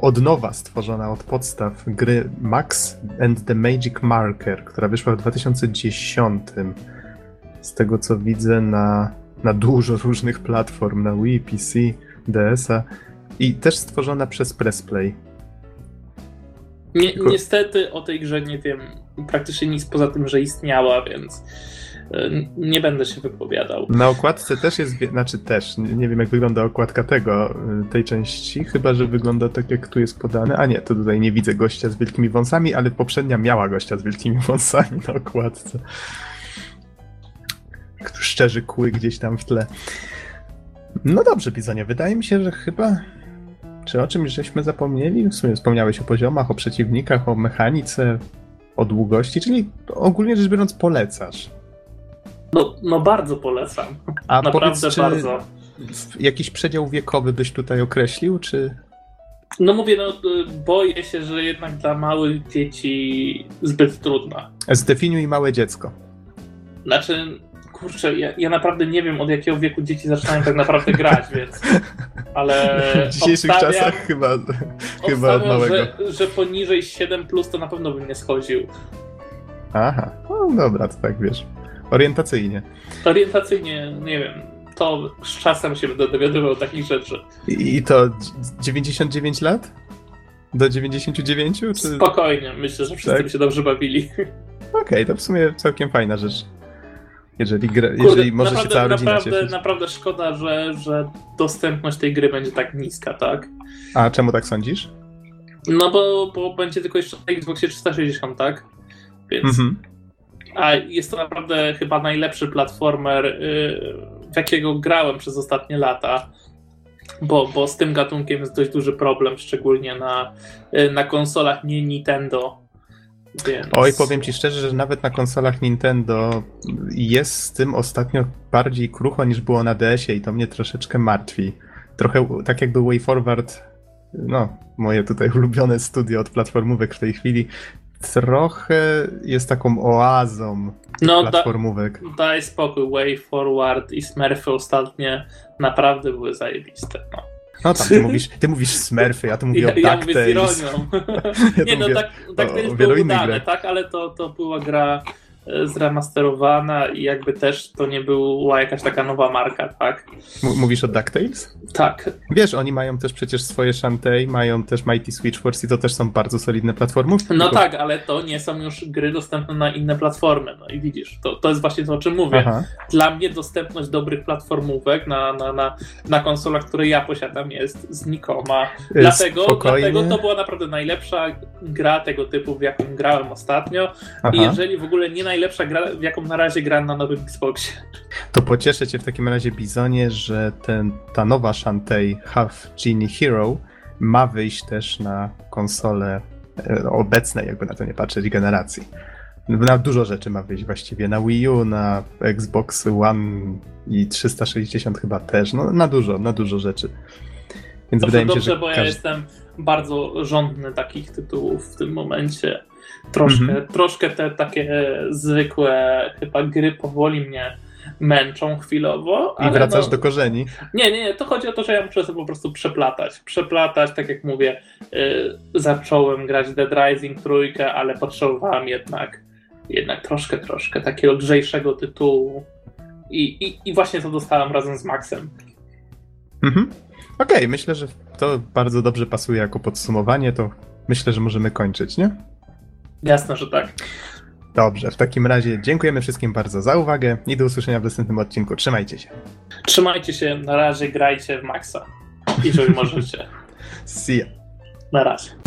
od nowa stworzona od podstaw gry Max and the Magic Marker, która wyszła w 2010. Z tego co widzę na, na dużo różnych platform, na Wii, PC, DS-a i też stworzona przez Pressplay. Nie, niestety o tej grze nie wiem praktycznie nic poza tym, że istniała, więc nie będę się wypowiadał. Na okładce też jest, znaczy też, nie wiem jak wygląda okładka tego, y, tej części, chyba że wygląda tak jak tu jest podane. A nie, to tutaj nie widzę gościa z wielkimi wąsami, ale poprzednia miała gościa z wielkimi wąsami na okładce. Szczerzy kły gdzieś tam w tle. No dobrze, Bizonie, wydaje mi się, że chyba czy o czymś żeśmy zapomnieli? W sumie wspomniałeś o poziomach, o przeciwnikach, o mechanice, o długości, czyli ogólnie rzecz biorąc polecasz. No, no bardzo polecam. A Naprawdę powiedz, bardzo. Jakiś przedział wiekowy byś tutaj określił, czy... No mówię, no boję się, że jednak dla małych dzieci zbyt trudna. Zdefiniuj małe dziecko. Znaczy, kurczę, ja, ja, naprawdę nie wiem od jakiego wieku dzieci zaczynają tak naprawdę grać, więc. Ale. W dzisiejszych czasach chyba, chyba od małego. Że, że poniżej 7 plus to na pewno bym nie schodził. Aha, no dobra, to tak wiesz. Orientacyjnie. Orientacyjnie, nie wiem. to z czasem się będę dowiadywał takich rzeczy. I to 99 lat? Do 99? Czy... Spokojnie, myślę, że wszyscy Tak? by się dobrze bawili. Okej, to w sumie całkiem fajna rzecz. Jeżeli, gra, Kurde, jeżeli może się naprawdę, cała rodzina naprawdę, cieszyć. naprawdę szkoda, że, że dostępność tej gry będzie tak niska, tak? A czemu tak sądzisz? No bo, bo będzie tylko jeszcze na Xboxie 360, tak? Więc. Mhm. A jest to naprawdę chyba najlepszy platformer, y, w jakiego grałem przez ostatnie lata. Bo, bo z tym gatunkiem jest dość duży problem, szczególnie na, y, na konsolach nie Nintendo. Więc... Oj, powiem ci szczerze, że nawet na konsolach Nintendo jest z tym ostatnio bardziej krucho niż było na DS-ie i to mnie troszeczkę martwi. Trochę tak jakby WayForward, no, moje tutaj ulubione studio od platformówek w tej chwili, trochę jest taką oazą no, da, platformówek. daj spokój. Way Forward i Smurfy ostatnie naprawdę były zajebiste. No. No tam, ty mówisz, ty mówisz Smurfy, ja tu mówię Ja, o ja mówię z ironią. Ja Nie no, mówię tak, tak o- to jest o wielu było udane, tak, ale to, to była gra zremasterowana i jakby też to nie była jakaś taka nowa marka, tak? M- Mówisz o DuckTales? Tak, Wiesz, oni mają też przecież swoje Shantae, mają też Mighty Switch Force i to też są bardzo solidne platformówki. no tylko- tak, ale to nie są już gry dostępne na inne platformy, no i widzisz, to, to jest właśnie to, o czym mówię. Aha. Dla mnie dostępność dobrych platformówek na, na, na, na konsolach, które ja posiadam jest znikoma. Dlatego, Spokojnie. dlatego to była naprawdę najlepsza gra tego typu, w jaką grałem ostatnio Aha. i jeżeli w ogóle nie najlepsza gra, w jaką na razie gram na nowym Xboxie. To pocieszę cię w takim razie, Bizonie, że ten, ta nowa Shantae Half Genie Hero ma wyjść też na konsole e, obecnej, jakby na to nie patrzeć, generacji. Na dużo rzeczy ma wyjść właściwie. Na Wii U, na Xbox One i 360 chyba też. No, na dużo, na dużo rzeczy. Więc Dobrze, wydaje mi się, dobrze że bo ja każdy... jestem bardzo żądny takich tytułów w tym momencie. Troszkę, Mhm. troszkę te takie zwykłe chyba gry powoli mnie męczą chwilowo. I wracasz no, do korzeni. Nie, nie, nie, to chodzi o to, że ja muszę sobie po prostu przeplatać. Przeplatać, tak jak mówię, yy, zacząłem grać Dead Rising trójkę, ale potrzebowałem jednak, jednak troszkę, troszkę takiego lżejszego tytułu. I, i, I właśnie to dostałem razem z Maxem. Mhm. Okej, myślę, że to bardzo dobrze pasuje jako podsumowanie, to myślę, że możemy kończyć, nie? Jasne, że tak. Dobrze, w takim razie dziękujemy wszystkim bardzo za uwagę i do usłyszenia w następnym odcinku. Trzymajcie się. Trzymajcie się, na razie grajcie w Maxa, jeżeli możecie. See ya. Na razie.